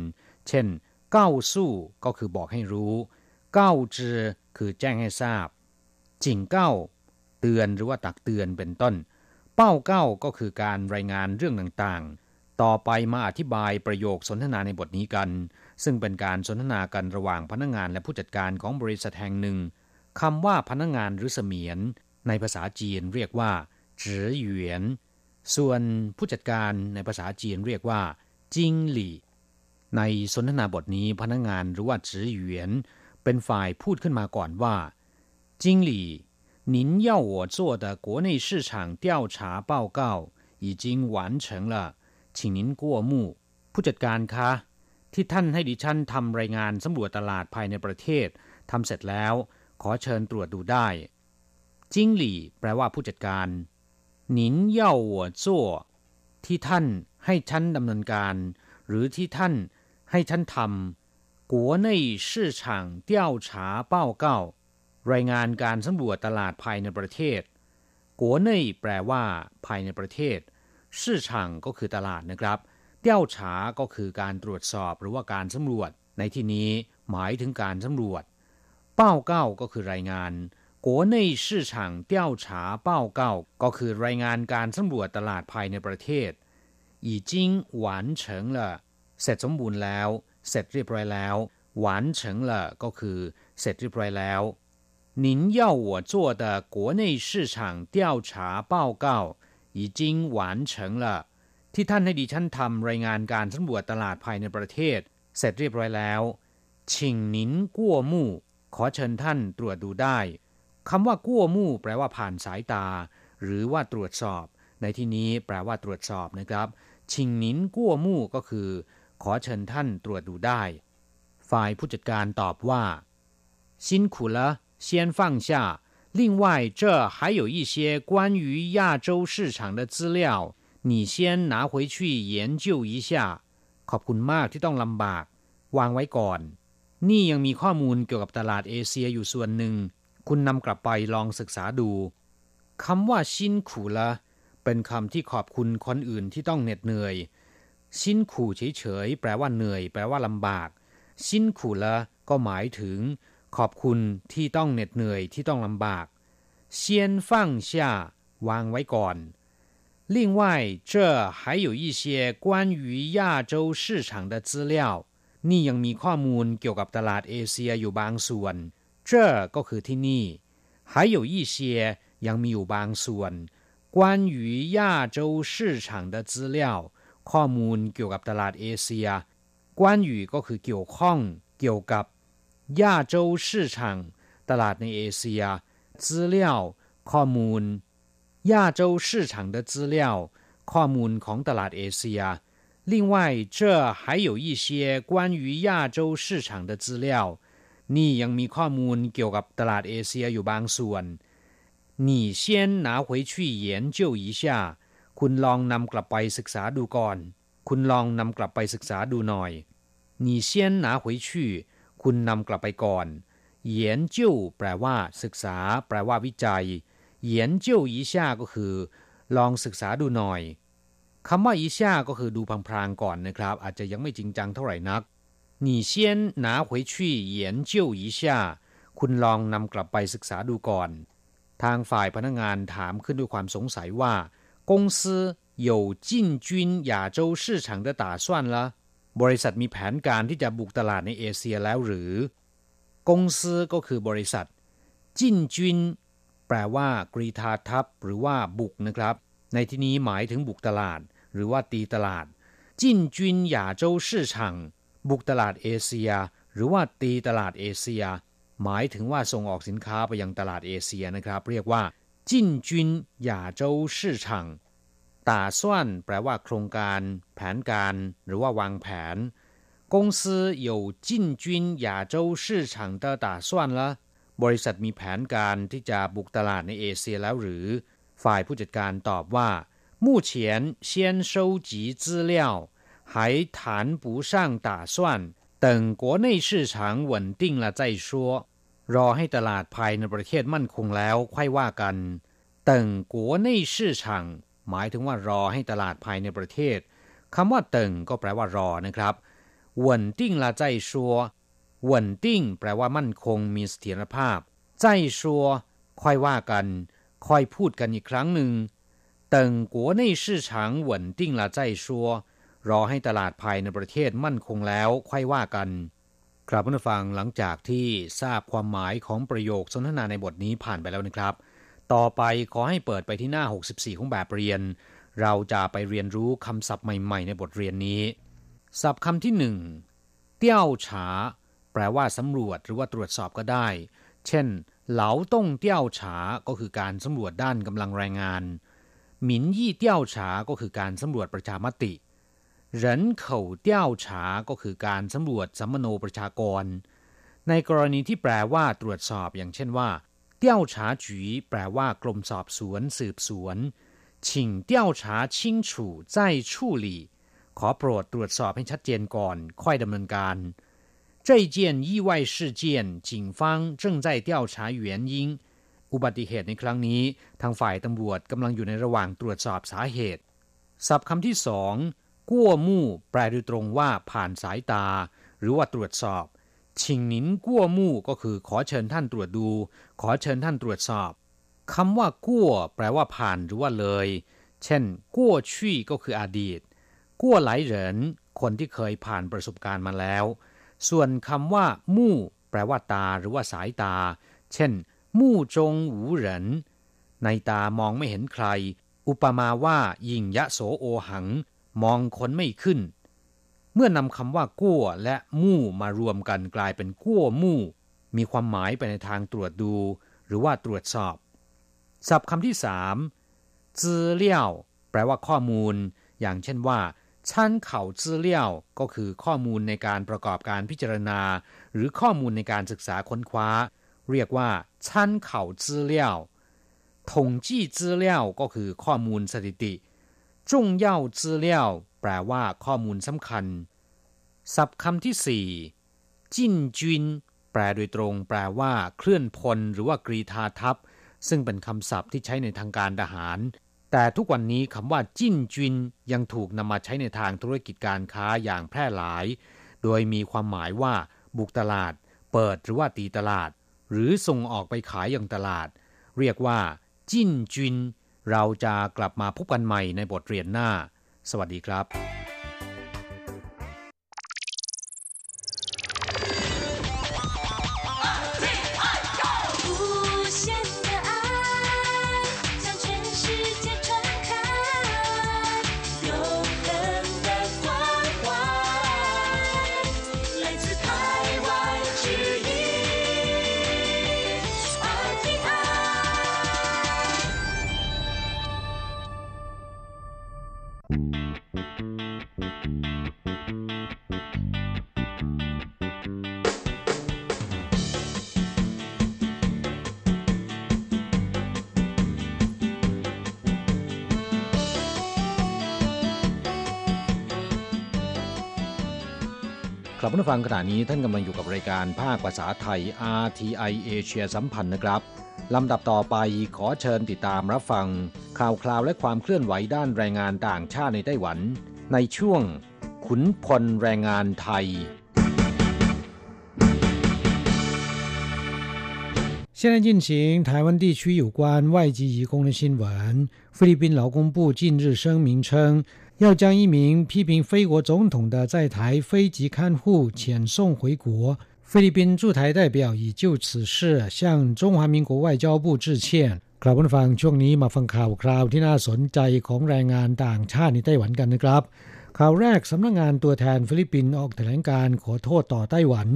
เช่นเก้าสู้ก็คือบอกให้รู้ เก้าจือคือแจ้งให้ทราบ จิงเก้า เตือนหรือว่าตักเตือนเป็นต้น เป้าเก้าก็คือการรายงานเรื่องต่างๆ ต่อไปมาอธิบายประโยคสนทนาในบทนี้กัน ซึ่งเป็นการสนทนากันระหว่างพนักงงานและผู้จัดการของบริษัทแห่งหนึ่งคำว่าพนักงงานหรือเสมียน ในภาษาจีนเรียกว่าจือหยวนส่วนผู้จัดการในภาษาจีนเรียกว่า จิงหลี่ ในสนทนาบทนี้พนักงานหรือว่าจือหยวนเป็นฝ่ายพูดขึ้นมาก่อนว่า จิงหลี่您要我做的国内市场调查报告已经完成了请您过目ผู้จัดการคะ ที่ท่านให้ดิฉันทำรายงานสำรวจตลาดภายในประเทศทำเสร็จแล้ว ขอเชิญตรวจดูได้จิงหลี่แปลว่าผู้จัดการหนินเย่าหัวจ้วที่ท่านให้ฉันดำเนินการ หรือที่ท่านให้ฉันทำกัวใน市场调查报告 รายงานการสำรวจตลาดภายในประเทศกัวในแปลว่า ภายในประเทศ市场ก็คือตลาดนะครับเตี้ยวฉาก็คือการตรวจสอบหรือว่าการสำรวจ ในที่นี้หมายถึงการสำรวจ เป้าเก้าก็คือรายงาน国内市场调查报告ก็คือรายงานการสำรวจตลาดภายในประเทศ已经完成了เสร็จสมบูรณ์แล้ว เสร็จเรียบร้อยแล้ว完成了ก็คือ เสร็จเรียบร้อยแล้ว 您要我做的国内市场调查报告已经完成了ที่ท่านให้ดิฉันทำรายงานการสำรวจตลาดภายในประเทศ เสร็จเรียบร้อยแล้ว请您过目ขอเชิญท่านตรวจดูได้คำว่ากั้วมู่แปลว่าผ่านสายตา หรือว่าตรวจสอบ ในที่นี้แปลว่าตรวจสอบนะครับ ชิงนินกั้วมู่ก็คือ ขอเชิญท่านตรวจดูได้ ฝ่ายผู้จัดการตอบว่า辛苦了 先放下另外这还有一些关于亚洲市场的资料你先拿回去研究一下ขอบคุณมากที่ต้องลำบาก วางไว้ก่อน นี่ยังมีข้อมูลเกี่ยวกับตลาดเอเชียอยู่ส่วนหนึ่งคุณนำกลับไปลองศึกษาดู คำว่าชินขู่ละเป็นคำที่ขอบคุณคนอื่นที่ต้องเหน็ดเหนื่อยชินขู่เฉยๆแปลว่าเหนื่อย แปลว่าลำบากชินขู่ละก็หมายถึง ขอบคุณที่ต้องเหน็ดเหนื่อยที่ต้องลำบาก先放下วางไว้ก่อน另外这还有一些关于亚洲市场的资料นี่ยังมีข้อมูลเกี่ยวกับตลาดเอเชียอยู่บางส่วน这ก็คือที่นี่还有一些ยังมีอยู่บางส่วน关于亚洲市场的资料ข้อมูลเกี่ยวกับตลาดเอเชีย关于ก็คือเกี่ยวข้อง เกี่ยวกับ 亚洲市场ตลาดในเอเชีย资料ข้อมูล亚洲市场的资料ข้อมูลของตลาดเอเชีย另外这还有一些关于亚洲市场的资料นี่ยังมีข้อมูลเกี่ยวกับตลาดเอเชียอยู่บางส่วน你先拿回去研究一下คุณลองนำกลับไปศึกษาดูก่อน คุณลองนำกลับไปศึกษาดูหน่อย你先拿回去 คุณนำกลับไปก่อน研究แปลว่า ศึกษา แปลว่าวิจัย研究一下ก็คือ ลองศึกษาดูหน่อยคำว่าอีชาก็คือดูพลางๆก่อนนะครับ อาจจะยังไม่จริงจังเท่าไหร่นัก你先拿回去研究一下คุณลองนำกลับไปศึกษาดูก่อนทางฝ่ายพนักงานถามขึ้นด้วยความสงสัยว่า公司有进军亚洲市场的打算了 บริษัทมีแผนการที่จะบุกตลาดในเอเชียแล้วหรือกงซือก็คือบริษัท จินจุนแปลว่ากรีธาทัพหรือว่าบุกนะครับ ในที่นี้หมายถึงบุกตลาด หรือว่าตีตลาด จินจุนหยาโจวซื่อชังบุกตลาดเอเชีย หรือว่าตีตลาดเอเชีย หมายถึงว่าส่งออกสินค้าไปยังตลาดเอเชียนะครับ เรียกว่าจินจุนหยาโจวซื่อชัง ตาส่วนแปลว่าโครงการ แผนการ หรือว่าวางแผน公司有进军亚洲市场的打算了บริษัทมีแผนการที่จะบุกตลาดในเอเชียแล้วหรือ ฝ่ายผู้จัดการตอบว่า目前先收集资料还谈不上打算等国内市场稳定了再说รอให้ตลาดภายในประเทศมั่นคงแล้วค่อยว่ากัน等国内市场 หมายถึงว่ารอให้ตลาดภายในประเทศคำว่าเติ่งก็แปลว่ารอนะครับหวนติ้งละใจชัวหวนติ้งแปลว่ามั่นคงมีเสถียรภาพ ใจชัวค่อยว่ากัน ค่อยพูดกันอีกครั้งหนึ่งเติ่ง国内市场นชื่อวนติ้งละใจชัวรอให้ตลาดภายในประเทศมั่นคงแล้วค่อยว่ากันครับผู้ฟังหลังจากที่ทราบความหมายของประโยคสนทนาในบทนี้ผ่านไปแล้วนะครับ ต่อไปขอให้เปิดไปที่หน้า 64 ของแบบเรียน เราจะไปเรียนรู้คำศัพท์ใหม่ๆ ในบทเรียนนี้ ศัพท์คำที่หนึ่งเตี้ยวฉา แปลว่าสำรวจหรือว่าตรวจสอบก็ได้ เช่น เหลาต้งเตี้ยวฉา ก็คือการสำรวจด้านกำลังแรงงาน หมินยี่เตี้ยวฉา ก็คือการสำรวจประชามติเหรินเข่าเตี้ยวฉา ก็คือการสำรวจสัมมโนประชากร ในกรณีที่แปลว่าตรวจสอบอย่างเช่นว่า 调查局แปลว่ากรมสอบสวนสืบสวน请调查清楚再处理ขอโปรดตรวจสอบให้ชัดเจนก่อน ค่อยดำเนินการ这件意外事件警方正在调查原因อุบัติเหตุในครั้งนี้ ทางฝ่ายตำรวจกำลังอยู่ในระหว่างตรวจสอบสาเหตุ ศัพท์คำที่สองกั้วมู่แปลโดยตรงว่าผ่านสายตา หรือว่าตรวจสอบ ชิงนินกั้วมู่ก็คือขอเชิญท่านตรวจดู ขอเชิญท่านตรวจสอบคำว่ากั้วแปลว่าผ่านหรือว่าเลย เช่นกั้วชี่ก็คืออดีตกั้วไหลเหรินคนที่เคยผ่านประสบการณ์มาแล้ว ส่วนคำว่า มู่ แปลว่าตาหรือว่าสายตา เช่น มู่จงหูเหรินในตามองไม่เห็นใคร อุปมาว่ายิงยะโสโอหัง มองคนไม่ขึ้น เมื่อนำคำว่ากั้วและมู่มารวมกันกลายเป็นกั้วมู่ มีความหมายไปในทางตรวจดู หรือว่าตรวจสอบ ศัพท์คำที่สามจื้อเลี่ยว แปลว่าข้อมูล อย่างเช่นว่าชั้นเข่าจื้อเลี่ยว ก็คือข้อมูลในการประกอบการพิจารณา หรือข้อมูลในการศึกษาค้นคว้า เรียกว่าชั้นเข่าจื้อเลี่ยวถงจี้จื้อเลี่ยวก็คือข้อมูลสถิติจงเย่าจื้อเลี่ยว แปลว่าข้อมูลสำคัญ ศัพท์คำที่สี่จินจุนแปลโดยตรง แปลว่า เคลื่อนพล หรือว่ากรีธาทัพ ซึ่งเป็นคำศัพท์ที่ใช้ในทางการทหาร แต่ทุกวันนี้คำว่า จิ้นจินยังถูกนำมาใช้ในทางธุรกิจการค้าอย่างแพร่หลาย โดยมีความหมายว่า บุกตลาด เปิดหรือว่าตีตลาด หรือส่งออกไปขายอย่างตลาด เรียกว่า จิ้นจินเราจะกลับมาพบกันใหม่ในบทเรียนหน้า สวัสดีครับ ครับผู้ฟังขณะนี้ท่านกำลังอยู่กับรายการภาคภาษาไทย RTI เอเชียสัมพันธ์นะครับลำดับต่อไปขอเชิญติดตามรับฟัง ข่าวคราวและความเคลื่อนไหวด้านแรงงานต่างชาติในไต้หวัน ในช่วง ขุนพลแรงงานไทย现在进行台湾地区有关外籍移工的新闻。菲律宾劳工部近日声明称， 要将一名批评菲国总统的在台非籍看护遣送回国。菲律宾驻台代表已就此事向中华民国外交部致歉ครับผู้ฟังช่วงนี้มาฟังข่าวคราวที่น่าสนใจของแรงงานต่างชาติในไต้หวันกันนะครับ ข่าวแรกสำนักงงานตัวแทนฟิลิปปินส์ออกแถลงการขอโทษต่อไต้หวัน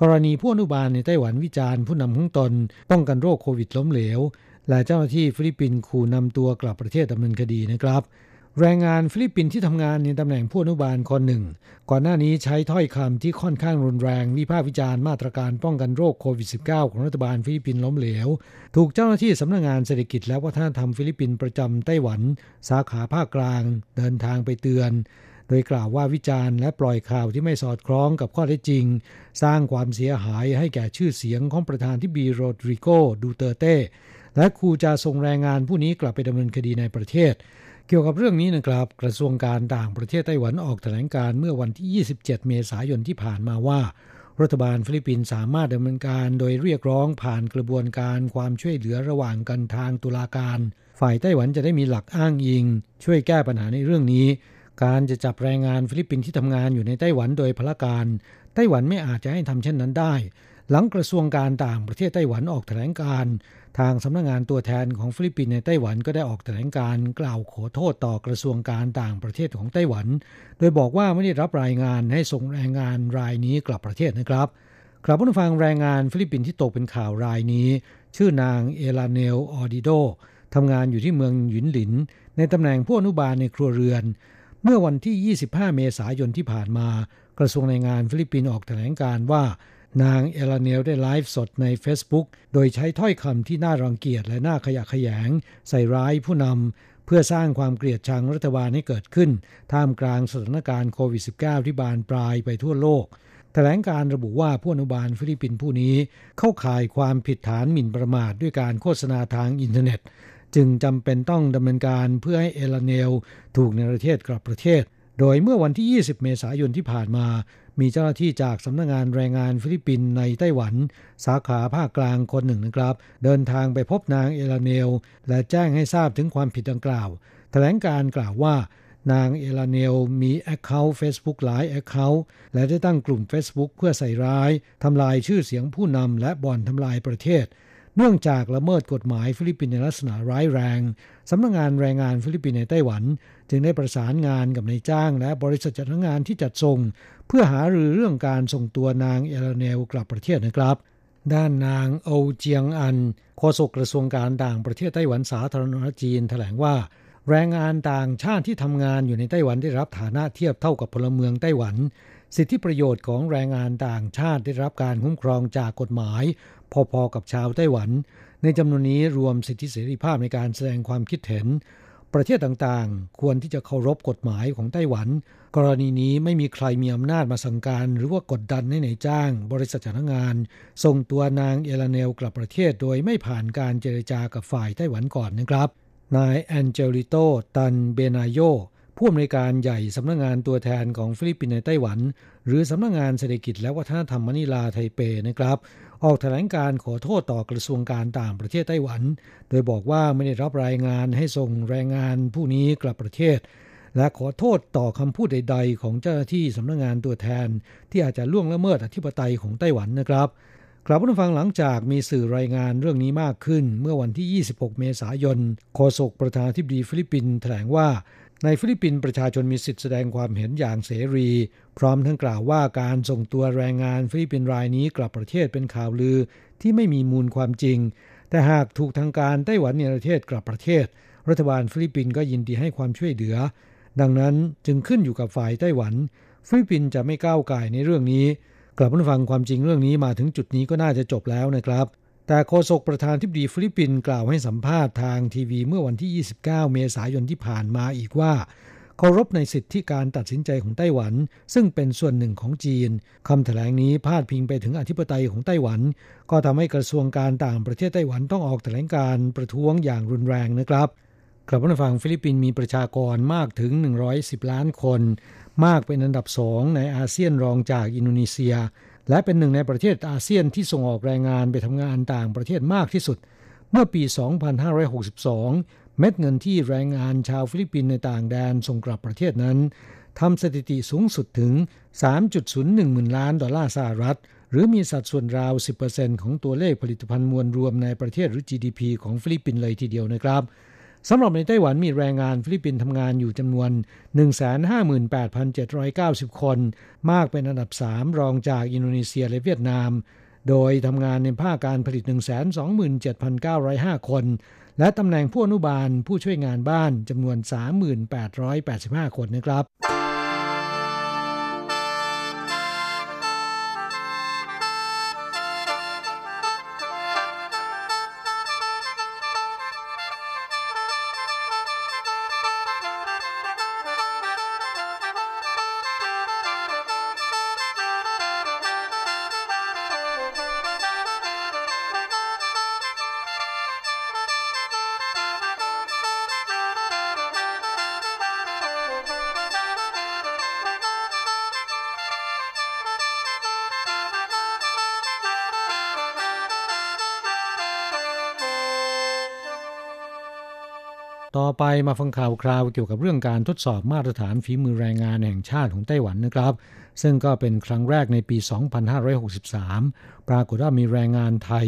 กรณีผู้อนุบาลในไต้หวันวิจารณ์ผู้นำของตนป้องกันโรคโควิดล้มเหลว และเจ้าหน้าที่ฟิลิปปินส์ขู่นำตัวกลับประเทศดำเนินคดีนะครับ แรงงานฟิลิปปินส์ที่ทำงานในตำแหน่งผู้อนุบาลคนหนึ่ง ก่อนหน้านี้ใช้ถ้อยคำที่ค่อนข้างรุนแรงวิพากษ์วิจารณ์มาตรการป้องกันโรคโควิด -19 ของรัฐบาลฟิลิปปินส์ล้มเหลว ถูกเจ้าหน้าที่สำนักงงานเศรษฐกิจและวัฒนธรรมฟิลิปปินส์ประจำไต้หวัน สาขาภาคกลาง เดินทางไปเตือน โดยกล่าวว่าวิจารณ์และปล่อยข่าวที่ไม่สอดคล้องกับข้อเท็จจริง สร้างความเสียหายให้แก่ชื่อเสียงของประธานที่บีโรดริโกดูเตร์เตและขู่จะส่งแรงงานผู้นี้กลับไปดำเนินคดีในประเทศ เกี่ยวกับเรื่องนี้นะครับกระทรวงการต่างประเทศไต้หวันออกแถลงการณ์เมื่อวันที่ 27 เมษายนที่ผ่านมาว่า รัฐบาลฟิลิปปินส์สามารถดำเนินการโดยเรียกร้องผ่านกระบวนการความช่วยเหลือระหว่างกันทางตุลาการ ฝ่ายไต้หวันจะได้มีหลักอ้างอิง ช่วยแก้ปัญหาในเรื่องนี้ การจะจับแรงงานฟิลิปปินส์ที่ทำงานอยู่ในไต้หวันโดยพลการ ไต้หวันไม่อาจจะให้ทำเช่นนั้นได้ หลังกระทรวงการต่างประเทศไต้หวันออกแถลงการณ์ ทางสำนักงงานตัวแทนของฟิลิปปินส์ในไต้หวันก็ได้ออกแถลงการณ์กล่าวขอโทษต่อกระทรวงการต่างประเทศของไต้หวัน โดยบอกว่าไม่ได้รับรายงานให้ส่งแรงงานรายนี้กลับประเทศนะครับครับผู้ฟังแรงงานฟิลิปปินส์ที่ตกเป็นข่าวรายนี้ ชื่อนางเอลาเนลออดิโดทำงานอยู่ที่เมืองหยุนหลิน ในตำแหน่งผู้อนุบาลในครัวเรือน เมื่อวันที่ 25 เมษายนที่ผ่านมา กระทรวงแรงงานฟิลิปปินส์ออกแถลงการณ์ว่า นางเอลาเนลได้ไลฟ์สดใน Facebook โดยใช้ถ้อยคำที่น่ารังเกียจและน่าขยะแขยง ใส่ร้ายผู้นำเพื่อสร้างความเกลียดชังรัฐบาลให้เกิดขึ้น ท่ามกลางสถานการณ์โควิด -19 ที่บานปลายไปทั่วโลกแถลงการณ์ระบุว่าผู้อนุบาลฟิลิปปินส์ผู้นี้ เข้าข่ายความผิดฐานหมิ่นประมาทด้วยการโฆษณาทางอินเทอร์เน็ต จึงจำเป็นต้องดำเนินการเพื่อให้เอลาเนล ถูกในประเทศกลับประเทศ โดยเมื่อวันที่ 20 เมษายนที่ผ่านมา มีเจ้าหน้าที่จากสำนักงานแรงงานฟิลิปปินส์ในไต้หวัน สาขาภาคกลางคนหนึ่งนะครับ เดินทางไปพบนางเอลาเนล และแจ้งให้ทราบถึงความผิดดังกล่าวแถลงการณ์กล่าวว่านางเอลาเนลมี account Facebook หลาย account และได้ตั้งกลุ่ม Facebook เพื่อใส่ร้ายทำลายชื่อเสียงผู้นำและบ่อนทำลายประเทศ เนื่องจากละเมิดกฎหมายฟิลิปปินส์ในลักษณะร้ายแรงสำนักงานแรงงานฟิลิปปินส์ในไต้หวัน จึงได้ประสานงานกับนายจ้างและบริษัทจัดหางานที่จัดส่ง เพื่อหารือเรื่องการส่งตัวนางเอลาเนลกลับประเทศนะครับ ด้านนางโอเจียงอันโฆษกกระทรวงการต่างประเทศไต้หวันสาธารณรัฐจีนแถลงว่า แรงงานต่างชาติที่ทำงานอยู่ในไต้หวันได้รับฐานะเทียบเท่ากับพลเมืองไต้หวัน สิทธิประโยชน์ของแรงงานต่างชาติได้รับการคุ้มครองจากกฎหมาย พอๆกับชาวไต้หวัน ในจำนวนนี้รวมสิทธิเสรีภาพในการแสดงความคิดเห็น ประเทศต่างๆ ควรที่จะเคารพกฎหมายของไต้หวัน กรณีนี้ไม่มีใครมีอำนาจมาสั่งการ หรือว่ากดดันให้นายจ้าง บริษัทจัดหางาน ส่งตัวนางเอลาเนลกลับประเทศโดยไม่ผ่านการเจรจากับฝ่ายไต้หวันก่อนนะครับ นายแอนเจลิโต ตันเบนาโยผู้อำนวยการใหญ่สำนักงานตัวแทนของฟิลิปปินส์ในไต้หวัน หรือสำนักงานเศรษฐกิจและวัฒนธรรมมนิลาไทเปนะครับ ออกแถลงการณ์ขอโทษต่อกระทรวงการต่างประเทศไต้หวัน โดยบอกว่าไม่ได้รับรายงานให้ส่งแรงงานผู้นี้กลับประเทศ และขอโทษต่อคำพูดใด ๆ ของเจ้าหน้าที่สำนักงานตัวแทน ที่อาจจะล่วงละเมิดอธิปไตยของไต้หวันนะครับกลับมาฟังหลังจากมีสื่อรายงานเรื่องนี้มากขึ้น เมื่อวันที่ 26 เมษายนโฆษกประธานาธิบดีฟิลิปปินส์แถลงว่า ในฟิลิปปินส์ประชาชนมีสิทธิแสดงความเห็นอย่างเสรี พร้อมทั้งกล่าวว่าการส่งตัวแรงงานฟิลิปปินส์รายนี้กลับประเทศเป็นข่าวลือที่ไม่มีมูลความจริง แต่หากถูกทางการไต้หวันเนประเทศกลับประเทศ รัฐบาลฟิลิปปินส์ก็ยินดีให้ความช่วยเหลือ ดังนั้นจึงขึ้นอยู่กับฝ่ายไต้หวัน ฟิลิปปินส์จะไม่ก้าวก่ายในเรื่องนี้ กลับมาฟังความจริงเรื่องนี้มาถึงจุดนี้ก็น่าจะจบแล้วนะครับ แต่โฆษกประธานาธิบดีฟิลิปปินส์กล่าวให้สัมภาษณ์ทางทีวีเมื่อวันที่ 29 เมษายนที่ผ่านมาอีกว่าเคารพในสิทธิการตัดสินใจของไต้หวัน ซึ่งเป็นส่วนหนึ่งของจีนคำแถลงนี้พาดพิงไปถึงอธิปไตยของไต้หวัน ก็ทำให้กระทรวงการต่างประเทศไต้หวันต้องออกแถลงการณ์ประท้วงอย่างรุนแรงนะครับกลับมาฟังฟิลิปปินส์มีประชากรมากถึง 110 ล้านคน มากเป็นอันดับสองในอาเซียนรองจากอินโดนีเซีย และเป็นหนึ่งในประเทศอาเซียนที่ส่งออกแรงงานไปทำงานต่างประเทศมากที่สุด เมื่อปี 2562 เม็ดเงินที่แรงงานชาวฟิลิปปินส์ในต่างแดนส่งกลับประเทศนั้นทำสถิติสูงสุดถึง 3.01หมื่นล้านดอลลาร์สหรัฐ หรือมีสัดส่วนราว 10%ของตัวเลขผลิตภัณฑ์มวลรวมในประเทศหรือ GDP ของฟิลิปปินส์เลยทีเดียวนะครับ สำหรับในไต้หวันมีแรงงานฟิลิปปินส์ทำงานอยู่จำนวน 158,790 คน มากเป็นอันดับ 3 รองจากอินโดนีเซียและเวียดนาม โดยทำงานในภาคการผลิต 127,905 คน และตำแหน่งผู้อนุบาลผู้ช่วยงานบ้านจำนวน 3,885 คนนะครับ ไปมาฟังข่าวคราวเกี่ยวกับเรื่องการทดสอบมาตรฐานฝีมือแรงงานแห่งชาติของไต้หวันนะครับ ซึ่งก็เป็นครั้งแรกในปี 2563 ปรากฏว่ามีแรงงานไทย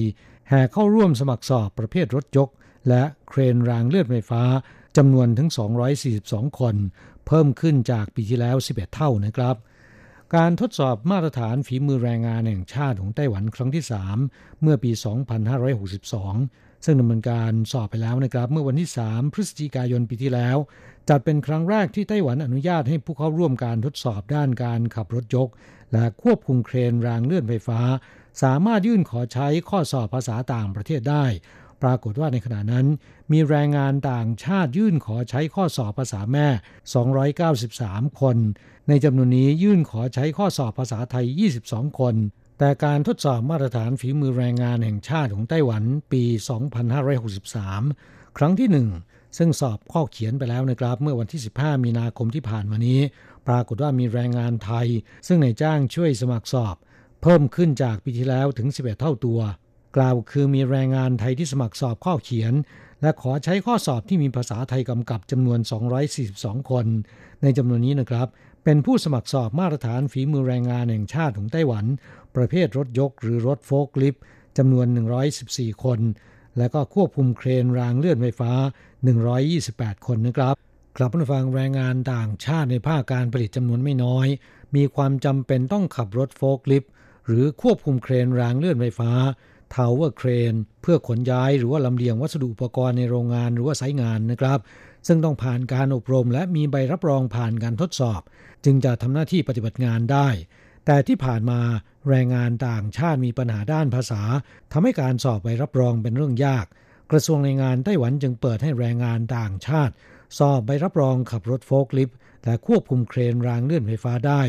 แห่เข้าร่วมสมัครสอบประเภทรถยก และเครนรางเลือดไฟฟ้าจำนวนถึง 242 คน เพิ่มขึ้นจากปีที่แล้ว 11 เท่านะครับการทดสอบมาตรฐานฝีมือแรงงานแห่งชาติของไต้หวันครั้งที่ 3 เมื่อปี 2562 ซึ่งดำเนินการสอบไปแล้วนะครับ เมื่อวันที่ 3 พฤศจิกายนปีที่แล้ว จัดเป็นครั้งแรกที่ไต้หวันอนุญาตให้ผู้เข้าร่วมการทดสอบด้านการขับรถยก และควบคุมเครนรางเลื่อนไฟฟ้า สามารถยื่นขอใช้ข้อสอบภาษาต่างประเทศได้ ปรากฏว่าในขณะนั้น มีแรงงานต่างชาติยื่นขอใช้ข้อสอบภาษาแม่ 293 คน ในจำนวนนี้ยื่นขอใช้ข้อสอบภาษาไทย 22 คน แต่การทดสอบมาตรฐานฝีมือแรงงานแห่งชาติของไต้หวันปี 2563 ครั้งที่หนึ่งซึ่งสอบข้อเขียนไปแล้วนะครับเมื่อวันที่ 15 มีนาคมที่ผ่านมานี้ ปรากฏว่ามีแรงงานไทย ซึ่งในจ้างช่วยสมัครสอบ เพิ่มขึ้นจากปีที่แล้วถึง 11 เท่าตัว กล่าวคือมีแรงงานไทยที่สมัครสอบข้อเขียน และขอใช้ข้อสอบที่มีภาษาไทยกำกับจำนวน 242 คน ในจำนวนนี้นะครับ เป็นผู้สมัครสอบมาตรฐานฝีมือแรงงานแห่งชาติของไต้หวัน ประเภทรถยกหรือรถโฟกลิฟต์จำนวน 114 คน และก็ควบคุมเครนรางเลื่อนไฟฟ้า 128 คนนะครับกลับมาฟังแรงงานต่างชาติในภาคการผลิตจำนวนไม่น้อย มีความจำเป็นต้องขับรถโฟกลิฟต์หรือควบคุมเครนรางเลื่อนไฟฟ้า tower crane เพื่อขนย้ายหรือว่าลำเลียงวัสดุอุปกรณ์ในโรงงานหรือว่า site งานนะครับ ซึ่งต้องผ่านการอบรมและมีใบรับรองผ่านการทดสอบ จึงจะทำหน้าที่ปฏิบัติงานได้ แต่ที่ผ่านมาแรงงานต่างชาติมีปัญหาด้านภาษาทำให้การสอบใบรับรองเป็นเรื่องยาก กระทรวงแรงงานไต้หวันจึงเปิดให้แรงงานต่างชาติ สอบใบรับรองขับรถโฟล์คลิฟต์และควบคุมเครนรางเลื่อนไฟฟ้าได้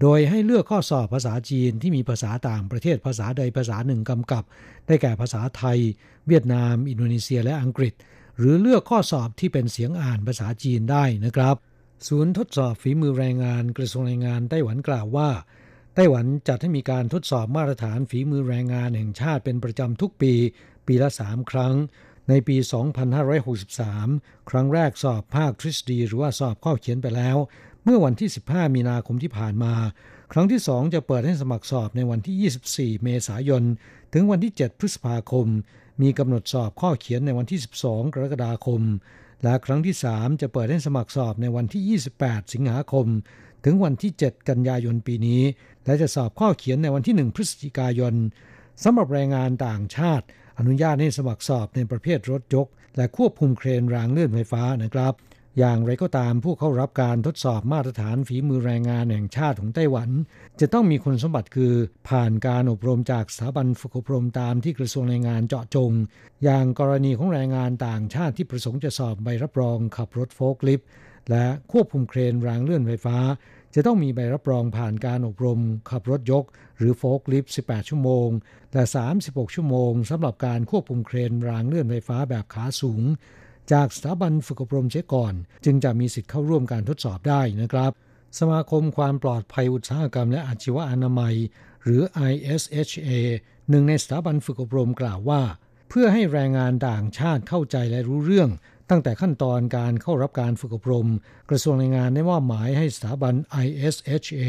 โดยให้เลือกข้อสอบภาษาจีนที่มีภาษาต่างประเทศภาษาใดภาษาหนึ่งกำกับ ได้แก่ภาษาไทย เวียดนาม อินโดนีเซียและอังกฤษ หรือเลือกข้อสอบที่เป็นเสียงอ่านภาษาจีนได้นะครับ ศูนย์ทดสอบฝีมือแรงงานกระทรวงแรงงานไต้หวันกล่าวว่า ไต้หวันจัดให้มีการทดสอบมาตรฐานฝีมือแรงงานแห่งชาติเป็นประจำทุกปี ปีละ3ครั้ง ในปี 2563 ครั้งแรกสอบภาคทฤษฎีหรือว่าสอบข้อเขียนไปแล้ว เมื่อวันที่ 15 มีนาคมที่ผ่านมา ครั้งที่ 2 จะเปิดให้สมัครสอบในวันที่ 24 เมษายน ถึงวันที่ 7 พฤษภาคม มีกำหนดสอบข้อเขียนในวันที่ 12 กรกฎาคม และครั้งที่ 3 จะเปิดให้สมัครสอบในวันที่ 28 สิงหาคม ถึงวันที่ 7 กันยายนปีนี้ และจะสอบข้อเขียนในวันที่ 1 พฤศจิกายนสำหรับแรงงานต่างชาติ อนุญาตให้สมัครสอบในประเภทรถยก และควบคุมเครนรางเลื่อนไฟฟ้านะครับ อย่างไรก็ตามผู้เข้ารับการทดสอบมาตรฐานฝีมือแรงงานแห่งชาติของไต้หวัน จะต้องมีคุณสมบัติคือ ผ่านการอบรมจากสถาบันฝึกอบรมตามที่กระทรวงแรงงานเจาะจง อย่างกรณีของแรงงานต่างชาติที่ประสงค์จะสอบใบรับรองขับรถโฟล์คลิฟต์และควบคุมเครนรางเลื่อนไฟฟ้า จะต้องมีใบรับรองผ่านการอบรม ขับรถยก หรือโฟล์คลิฟต์18 ชั่วโมง และ 36 ชั่วโมงสำหรับการควบคุมเครนรางเลื่อนไฟฟ้าแบบขาสูง จากสถาบันฝึกอบรมเสียก่อน จึงจะมีสิทธิ์เข้าร่วมการทดสอบได้นะครับ สมาคมความปลอดภัยอุตสาหกรรมและอาชีวอนามัย หรือ ISHA หนึ่งในสถาบันฝึกอบรมกล่าวว่า เพื่อให้แรงงานต่างชาติเข้าใจและรู้เรื่อง ตั้งแต่ขั้นตอนการเข้ารับการฝึกอบรม กระทรวงแรงงานได้มอบหมายให้สถาบัน ISHA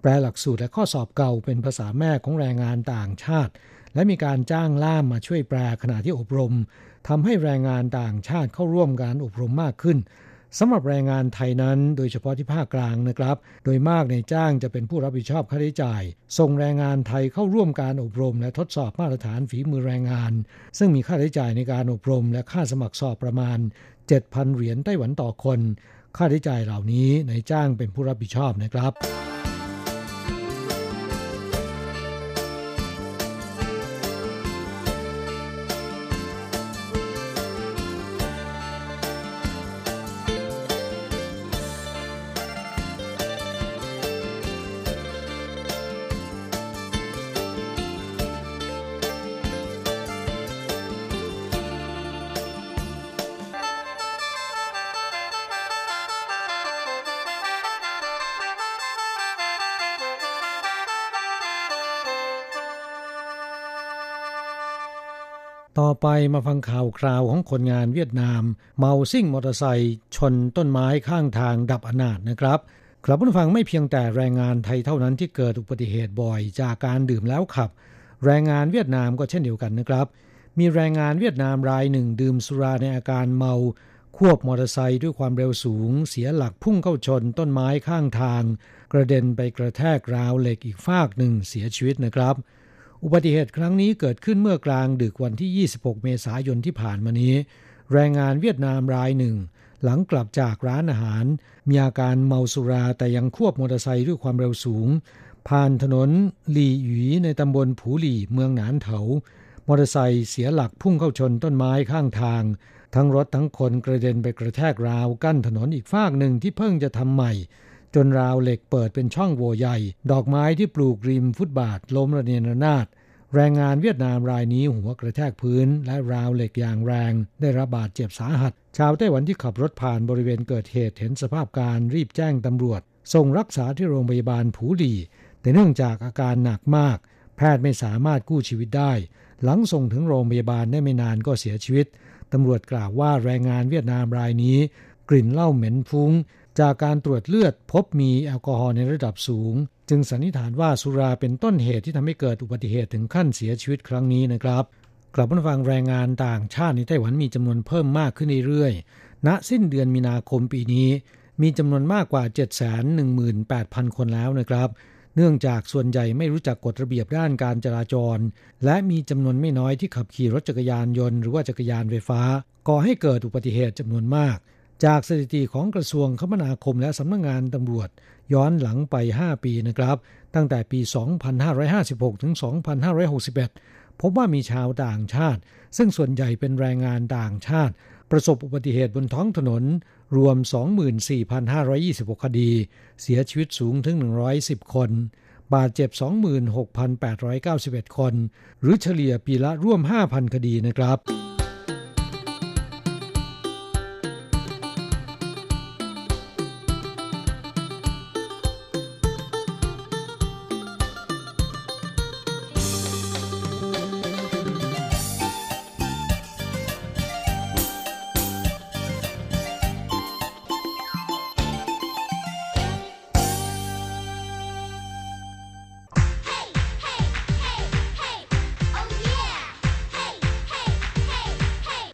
แปลหลักสูตรและข้อสอบเก่าเป็นภาษาแม่ของแรงงานต่างชาติ และมีการจ้างล่ามมาช่วยแปลขณะที่อบรมทำให้แรงงานต่างชาติเข้าร่วมการอบรมมากขึ้นสำหรับแรงงานไทยนั้น โดยเฉพาะที่ภาคกลางนะครับ โดยมากในจ้างจะเป็นผู้รับผิดชอบค่าใช้จ่าย ส่งแรงงานไทยเข้าร่วมการอบรม และทดสอบมาตรฐานฝีมือแรงงาน ซึ่งมีค่าใช้จ่ายในการอบรม และค่าสมัครสอบประมาณ 7,000 เหรียญไต้หวันต่อคน ค่าใช้จ่ายเหล่านี้ในจ้างเป็นผู้รับผิดชอบนะครับ ต่อไปมาฟังข่าวคราวของคนงานเวียดนาม เมาซิ่งมอเตอร์ไซค์ชนต้นไม้ข้างทางดับอนาถนะครับครับผู้ฟังไม่เพียงแต่แรงงานไทยเท่านั้นที่เกิดอุบัติเหตุบ่อยจากการดื่มแล้วขับ แรงงานเวียดนามก็เช่นเดียวกันนะครับ มีแรงงานเวียดนามรายหนึ่งดื่มสุราในอาการเมา ควบมอเตอร์ไซค์ด้วยความเร็วสูง เสียหลักพุ่งเข้าชนต้นไม้ข้างทาง กระเด็นไปกระแทกราวเหล็กอีกฟากหนึ่งเสียชีวิตนะครับ อุบัติเหตุครั้งนี้เกิดขึ้นเมื่อกลางดึกวันที่ 26 เมษายนที่ผ่านมานี้ แรงงานเวียดนามรายหนึ่ง หลังกลับจากร้านอาหาร มีอาการเมาสุราแต่ยังควบมอเตอร์ไซค์ด้วยความเร็วสูง ผ่านถนนหลี่หยีในตำบลผูหลี่เมืองหนานเถามอเตอร์ไซค์เสียหลักพุ่งเข้าชนต้นไม้ข้างทาง ทั้งรถทั้งคนกระเด็นไปกระแทกราวกั้นถนนอีกฟากหนึ่งที่เพิ่งจะทำใหม่ จนราวเหล็กเปิดเป็นช่องโหว่ใหญ่ ดอกไม้ที่ปลูกริมฟุตบาทล้มระเนระนาดแรงงานเวียดนามรายนี้หัวกระแทกพื้น และราวเหล็กอย่างแรง ได้รับบาดเจ็บสาหัส ชาวไต้หวันที่ขับรถผ่านบริเวณเกิดเหตุเห็นสภาพการรีบแจ้งตำรวจ ส่งรักษาที่โรงพยาบาลผูหลีแต่เนื่องจากอาการหนักมาก แพทย์ไม่สามารถกู้ชีวิตได้ หลังส่งถึงโรงพยาบาลได้ไม่นานก็เสียชีวิตตำรวจกล่าวว่าแรงงานเวียดนามรายนี้ กลิ่นเหล้าเหม็นฟุง้ง จากการตรวจเลือดพบมีแอลกอฮอล์ในระดับสูง จึงสันนิษฐานว่าสุราเป็นต้นเหตุที่ทำให้เกิดอุบัติเหตุถึงขั้นเสียชีวิตครั้งนี้นะครับกลับมาฟังแรงงานต่างชาติในไต้หวันมีจำนวนเพิ่มมากขึ้นเรื่อยๆ ณ สิ้นเดือนมีนาคมปีนี้ มีจำนวนมากกว่า 718,000 คนแล้วนะครับ เนื่องจากส่วนใหญ่ไม่รู้จักกฎระเบียบด้านการจราจร และมีจำนวนไม่น้อยที่ขับขี่รถจักรยานยนต์หรือว่าจักรยานไฟฟ้า ก่อให้เกิดอุบัติเหตุจำนวนมาก จากสถิติของกระทรวงคมนาคมและสำนักงงานตำรวจย้อนหลังไป 5 ปีนะครับ ตั้งแต่ปี 2556 ถึง 2561 พบว่ามีชาวต่างชาติ ซึ่งส่วนใหญ่เป็นแรงงานต่างชาติ ประสบอุบัติเหตุบนท้องถนน รวม 24,526 คดี เสียชีวิตสูงถึง 110 คน บาดเจ็บ 26,891 คน หรือเฉลี่ยปีละร่วม 5,000 คดีนะครับ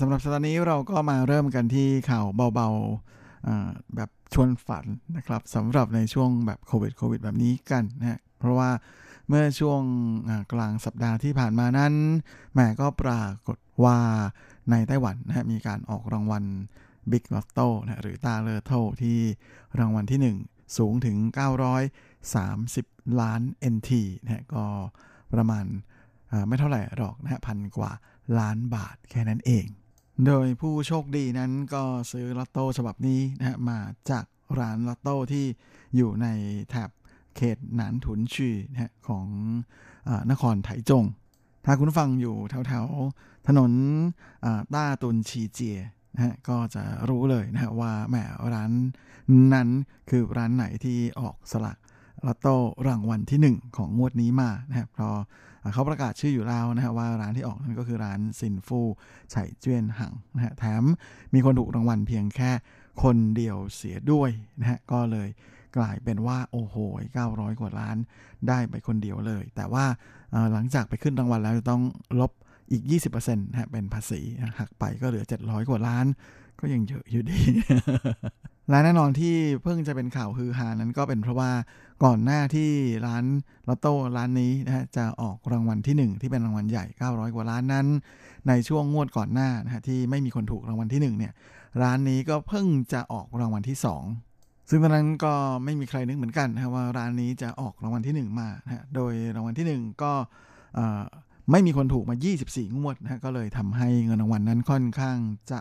สำหรับสัปดาห์นี้เราก็มาเริ่มกันที่ข่าวเบาๆแบบชวนฝันนะครับสำหรับในช่วงแบบโควิดโควิดแบบนี้กันนะเพราะว่าเมื่อช่วงกลางสัปดาห์ที่ผ่านมานั้นแม่ก็ปรากฏว่าในไต้หวันนะมีการออกรางวัลบิ๊กลอตโต้นะหรือตาเลอร์โทที่รางวัลที่ 1 สูงถึง 930 ล้าน NT นะก็ประมาณไม่เท่าไหร่หรอกนะพันกว่า ล้านบาทแค่นั้นเอง โดยผู้โชคดีนั้นก็ซื้อลอตโต้ฉบับนี้นะฮะมาจากร้านลอตโต้ที่อยู่ในแถบเขตหนานถุนชีนะฮะของอนครไถจง ถ้าคุณฟังอยู่แถวๆถนนต้าตุนชีเจียนะฮะก็จะรู้เลยนะฮะว่าแหมร้านนั้นคือร้านไหนที่ออกสลักลอตโต้รางวัลที่ 1 ของงวดนี้มานะฮะเพราะ เขาประกาศชื่ออยู่แล้วนะฮะว่าร้านที่ออกนั่นก็คือร้านซินฟูไฉเจี้ยนหังนะฮะแถมมีคนถูกรางวัลเพียงแค่คนเดียวเสียด้วยนะฮะก็เลยกลายเป็นว่าโอ้โห 900 กว่าล้านได้ไปคนเดียวเลย แต่ว่าหลังจากไปขึ้นรางวัลแล้วจะต้องลบอีก 20%นะฮะเป็นภาษีหักไปก็เหลือ 700 กว่าล้าน ก็ยังเยอะอยู่ดี และแน่นอนที่เพิ่งจะเป็นข่าวฮือฮานั้นก็เป็นเพราะว่าก่อนหน้าที่ร้านลอตโต้ร้านนี้นะฮะจะออกรางวัลที่ 1 ที่เป็นรางวัลใหญ่ 900 กว่าล้านนั้น ในช่วงงวดก่อนหน้านะฮะที่ไม่มีคนถูกรางวัลที่1เนี่ยร้านนี้ก็เพิ่งจะออกรางวัลที่ 2 ซึ่งตอนนั้นก็ไม่มีใครนึกเหมือนกันนะว่าร้านนี้จะออกรางวัลที่ 1 มานะฮะโดยรางวัลที่ 1 ก็ไม่มีคนถูกมา 24 งวดนะฮะก็เลยทำให้เงินรางวัลนั้นค่อนข้างจะ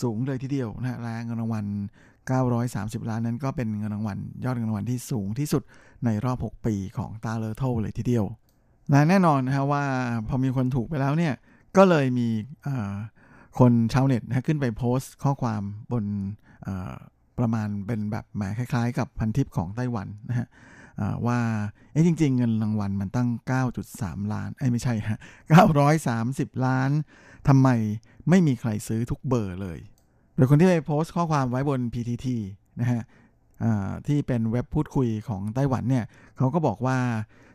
สูงเลยทีเดียวนะฮะและเงินรางวัล 930 ล้านนั้นก็เป็นเงินรางวัลยอดเงินรางวัลที่สูงที่สุดในรอบ 6 ปีของตาเลอร์โทเลยทีเดียวและแน่นอนนะฮะว่าพอมีคนถูกไปแล้วเนี่ยก็เลยมีคนชาวเน็ตนะขึ้นไปโพสต์ข้อความบนประมาณเป็นแบบแหมคล้ายๆ กับพันทิปของไต้หวันนะฮะว่าเอ้จริง ๆ เงินรางวัลมันตั้ง 9.3 ล้านไอ้ไม่ใช่ฮะ930 ล้านทำไมไม่มีใครซื้อทุกเบอร์เลย โดยคนที่ไปโพสต์ข้อความไว้บน PTT นะฮะที่เป็นเว็บพูดคุยของไต้หวันเนี่ยเขาก็บอกว่า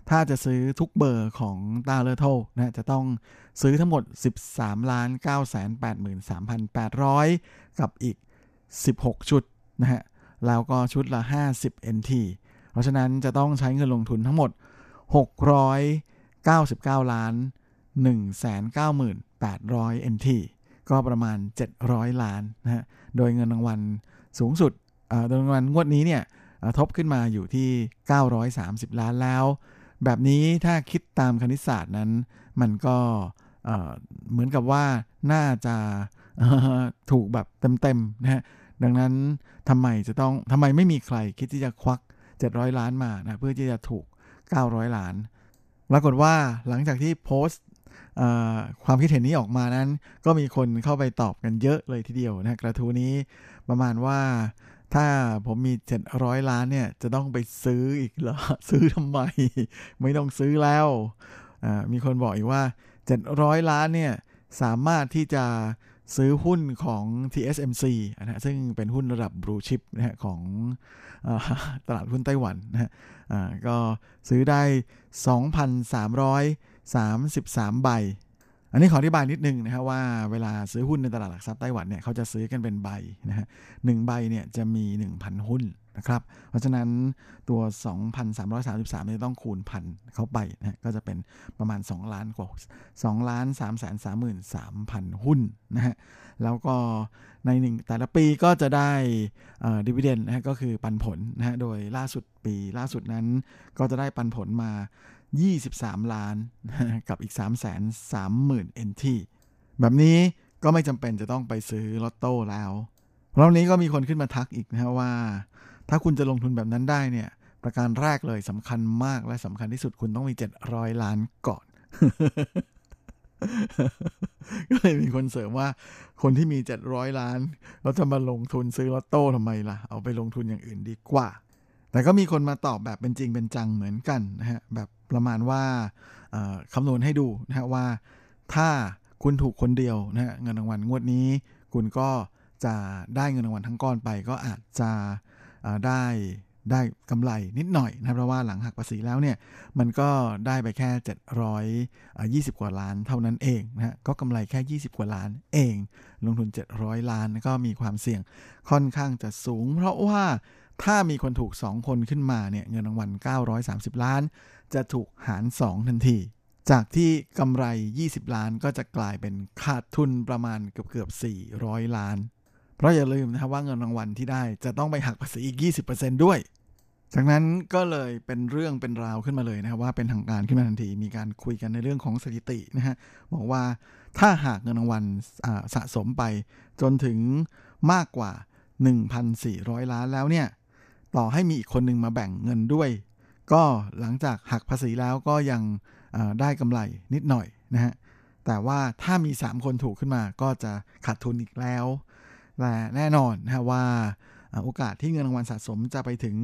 ถ้าจะซื้อทุกเบอร์ของตาเลอร์โทนะจะต้องซื้อทั้งหมด 13ล้าน9 8 3 8 0 0 กับอีก 16 ชุดนะฮะแล้วก็ชุดละ 50 NT เพราะฉะนั้นจะต้องใช้เงินลงทุนทั้งหมด 699 ล้าน1,98,000 NT ก็ประมาณ 700 ล้านนะฮะโดยเงินรางวัลสูงสุดโดยรางวัลงวดนี้เนี่ยทบขึ้นมาอยู่ที่ 930 ล้านแล้ว แบบนี้ถ้าคิดตามคณิตศาสตร์นั้น มันก็เหมือนกับว่าน่าจะถูกแบบเต็มๆนะฮะดังนั้นทำไมจะต้องทำไมไม่มีใครคิดที่จะควัก 700 ล้านมานะเพื่อที่จะถูก 900 ล้านปรากฏว่าหลังจากที่โพสต์ ความคิดเห็นนี้ออกมานั้น ก็มีคนเข้าไปตอบกันเยอะเลยทีเดียวนะกระทู้นี้ประมาณว่าถ้าผมมี 700 ล้านเนี่ย จะต้องไปซื้ออีกเหรอ ซื้อทำไม ไม่ต้องซื้อแล้ว มีคนบอกอีกว่า 700 ล้านเนี่ย สามารถที่จะซื้อหุ้นของ TSMC นะซึ่งเป็นหุ้นระดับบลูชิปนะฮะของอตลาดหุ้นไต้หวันนะฮะก็ซื้อได้ 2,300 33 ใบ อันนี้ขออธิบายนิดนึงนะครับว่าเวลาซื้อหุ้นในตลาดหลักทรัพย์ไต้หวันเนี่ยเขาจะซื้อกันเป็นใบนะฮะหนึ่งใบเนี่ยจะมี 1,000 หุ้นนะครับ เพราะฉะนั้นตัว 2,333เนี่ยต้องคูณพันเข้าไปนะก็จะเป็นประมาณ 2 ล้านกว่า2ล้าน3 3 3 3 0 0 หุ้นนะฮะ แล้วก็ในหนึ่งแต่ละปีก็จะได้ดีเวเดนนะฮะก็คือปันผลนะฮะ โดยล่าสุดปีล่าสุดนั้นก็จะได้ปันผลมา 23 ล้านกับอีก 3 3 0 0 0 0 NT แบบนี้ก็ไม่จำเป็นจะต้องไปซื้อลอตโต้แล้วรอบนี้ก็มีคนขึ้นมาทักอีกนะฮะว่า ถ้าคุณจะลงทุนแบบนั้นได้เนี่ย ประการแรกเลยสำคัญมากและสำคัญที่สุดคุณต้องมี 700 ล้านก่อน ก็เลยมีคนเสริมว่า คนที่มี 700 ล้าน เราจะมาลงทุนซื้อลอตโต้ทำไมล่ะ เอาไปลงทุนอย่างอื่นดีกว่า แต่ก็มีคนมาตอบแบบเป็นจริงเป็นจังเหมือนกันนะฮะแบบประมาณว่าคำนวณให้ดูนะฮะว่า ถ้าคุณถูกคนเดียวนะฮะเงินรางวัลงวดนี้ คุณก็จะได้เงินรางวัลทั้งก้อนไป ก็อาจจะได้ได้กำไรนิดหน่อยนะเพราะว่าหลังหักภาษีแล้วเนี่ย มันก็ได้ไปแค่ 720 กว่าล้านเท่านั้นเองนะฮะก็กำไรแค่ 20 กว่าล้านเอง ลงทุน 700 ล้านก็มีความเสี่ยงค่อนข้างจะสูง เพราะว่า ถ้ามีคนถูก 2 คนขึ้นมาเนี่ยเงินรางวัล 930 ล้าน จะถูกหาร 2 ทันที จากที่กำไร 20 ล้านก็จะกลายเป็นขาดทุนประมาณเกือบเกือบ400 ล้าน เพราะอย่าลืมนะครับว่าเงินรางวัลที่ได้จะต้องไปหักภาษีอีก 20%ด้วย จากนั้นก็เลยเป็นเรื่องเป็นราวขึ้นมาเลยนะครับว่าเป็นทางการขึ้นมาทันที มีการคุยกันในเรื่องของสถิตินะฮะบอกว่าถ้าหากเงินรางวัลสะสมไปจนถึงมากกว่า 1,400 ล้านแล้วเนี่ย ต่อให้มีอีกคนหนึ่งมาแบ่งเงินด้วย ก็หลังจากหักภาษีแล้วก็ยังได้กำไรนิดหน่อยนะฮะแต่ว่าถ้ามี 3 คนถูกขึ้นมาก็จะขาดทุนอีกแล้วและแน่นอนนะว่าโอกาสที่เงินรางวัลสะสมจะไปถึง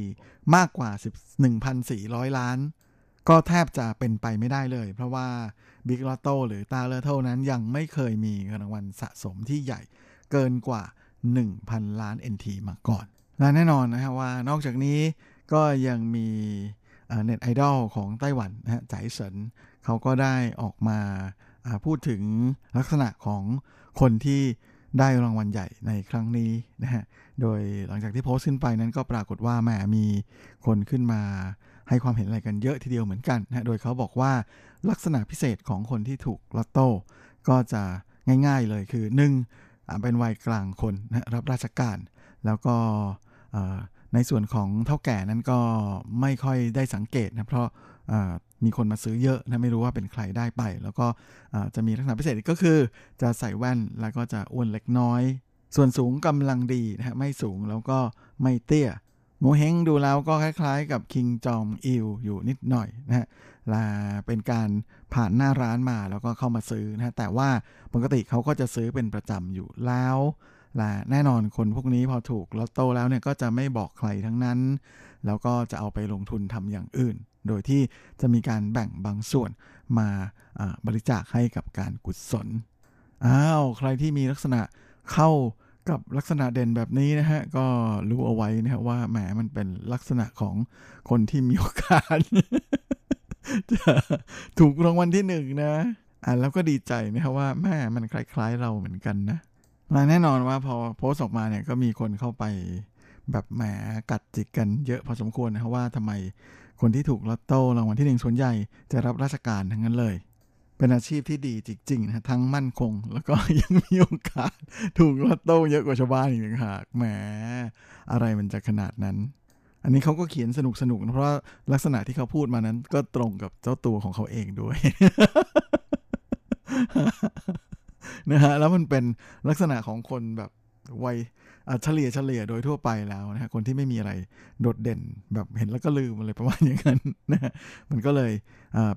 14 มากกว่า1,400 ล้าน ก็แทบจะเป็นไปไม่ได้เลย เพราะว่า Big Lotto หรือตาเลอร์เท่านั้นยังไม่เคยมีเงินรางวัลสะสมที่ใหญ่เกินกว่า 1,000 ล้าน NT มาก่อน และแน่นอนนะฮะว่านอกจากนี้ก็ยังมีเน็ตไอดอลของไต้หวันนะฮะใจเฉินเขาก็ได้ออกมาพูดถึงลักษณะของคนที่ได้รางวัลใหญ่ในครั้งนี้นะฮะ โดยหลังจากที่โพสต์ขึ้นไปนั้นก็ปรากฏว่าแหมมีคนขึ้นมาให้ความเห็นอะไรกันเยอะทีเดียวเหมือนกันนะโดยเขาบอกว่าลักษณะพิเศษของคนที่ถูกลอตโต้ก็จะง่ายๆเลยคือ 1. เป็นวัยกลางคนนะรับราชการ แล้วก็ ในส่วนของเท่าแก่นั้นก็ไม่ค่อยได้สังเกตนะเพราะมีคนมาซื้อเยอะนะไม่รู้ว่าเป็นใครได้ไป แล้วก็จะมีลักษณะพิเศษก็คือ จะใส่แว่นแล้วก็จะอ้วนเล็กน้อย ส่วนสูงกำลังดีนะฮะไม่สูงแล้วก็ไม่เตี้ยโมเฮงดูแล้วก็คล้ายๆ กับคิงจอมอิลอยู่นิดหน่อยนะฮะลาเป็นการผ่านหน้าร้านมาแล้วก็เข้ามาซื้อนะฮะแต่ว่าปกติเขาก็จะซื้อเป็นประจำอยู่แล้ว และแน่นอนคนพวกนี้พอถูกลอตโต้แล้วเนี่ยก็จะไม่บอกใครทั้งนั้น แล้วก็จะเอาไปลงทุนทำอย่างอื่น โดยที่จะมีการแบ่งบางส่วนมาบริจาคให้กับการกุศลอ้าวใครที่มีลักษณะเข้ากับลักษณะเด่นแบบนี้นะฮะ ก็รู้เอาไว้นะฮะว่าแหมมันเป็นลักษณะของคนที่มีโอกาสจะถูกรางวัลที่หนึ่งนะอ่าแล้วก็ดีใจนะครับว่าแม่มันคล้ายๆเราเหมือนกันนะ และแน่นอนว่าพอโพสต์ออกมาเนี่ยก็มีคนเข้าไปแบบแหมกัดจิกกันเยอะพอสมควรนะครับว่าทำไมคนที่ถูกลอตโต้รางวัลที่หนึ่งส่วนใหญ่จะรับราชการทั้งนั้นเลย เป็นอาชีพที่ดีจริงๆนะทั้งมั่นคง แล้วก็ยังมีโอกาสถูกลอตโต้เยอะกว่าชาวบ้านอีกต่างหากแหมอะไรมันจะขนาดนั้น อันนี้เขาก็เขียนสนุกสนุกนะเพราะลักษณะที่เขาพูดมานั้นก็ตรงกับเจ้าตัวของเขาเองด้วย นะฮะแล้วมันเป็นลักษณะของคนแบบวัยเฉลี่ยเฉลี่ยโดยทั่วไปแล้วนะฮะคนที่ไม่มีอะไรโดดเด่นแบบเห็นแล้วก็ลืมอะไรประมาณอย่างนั้นนะมันก็เลย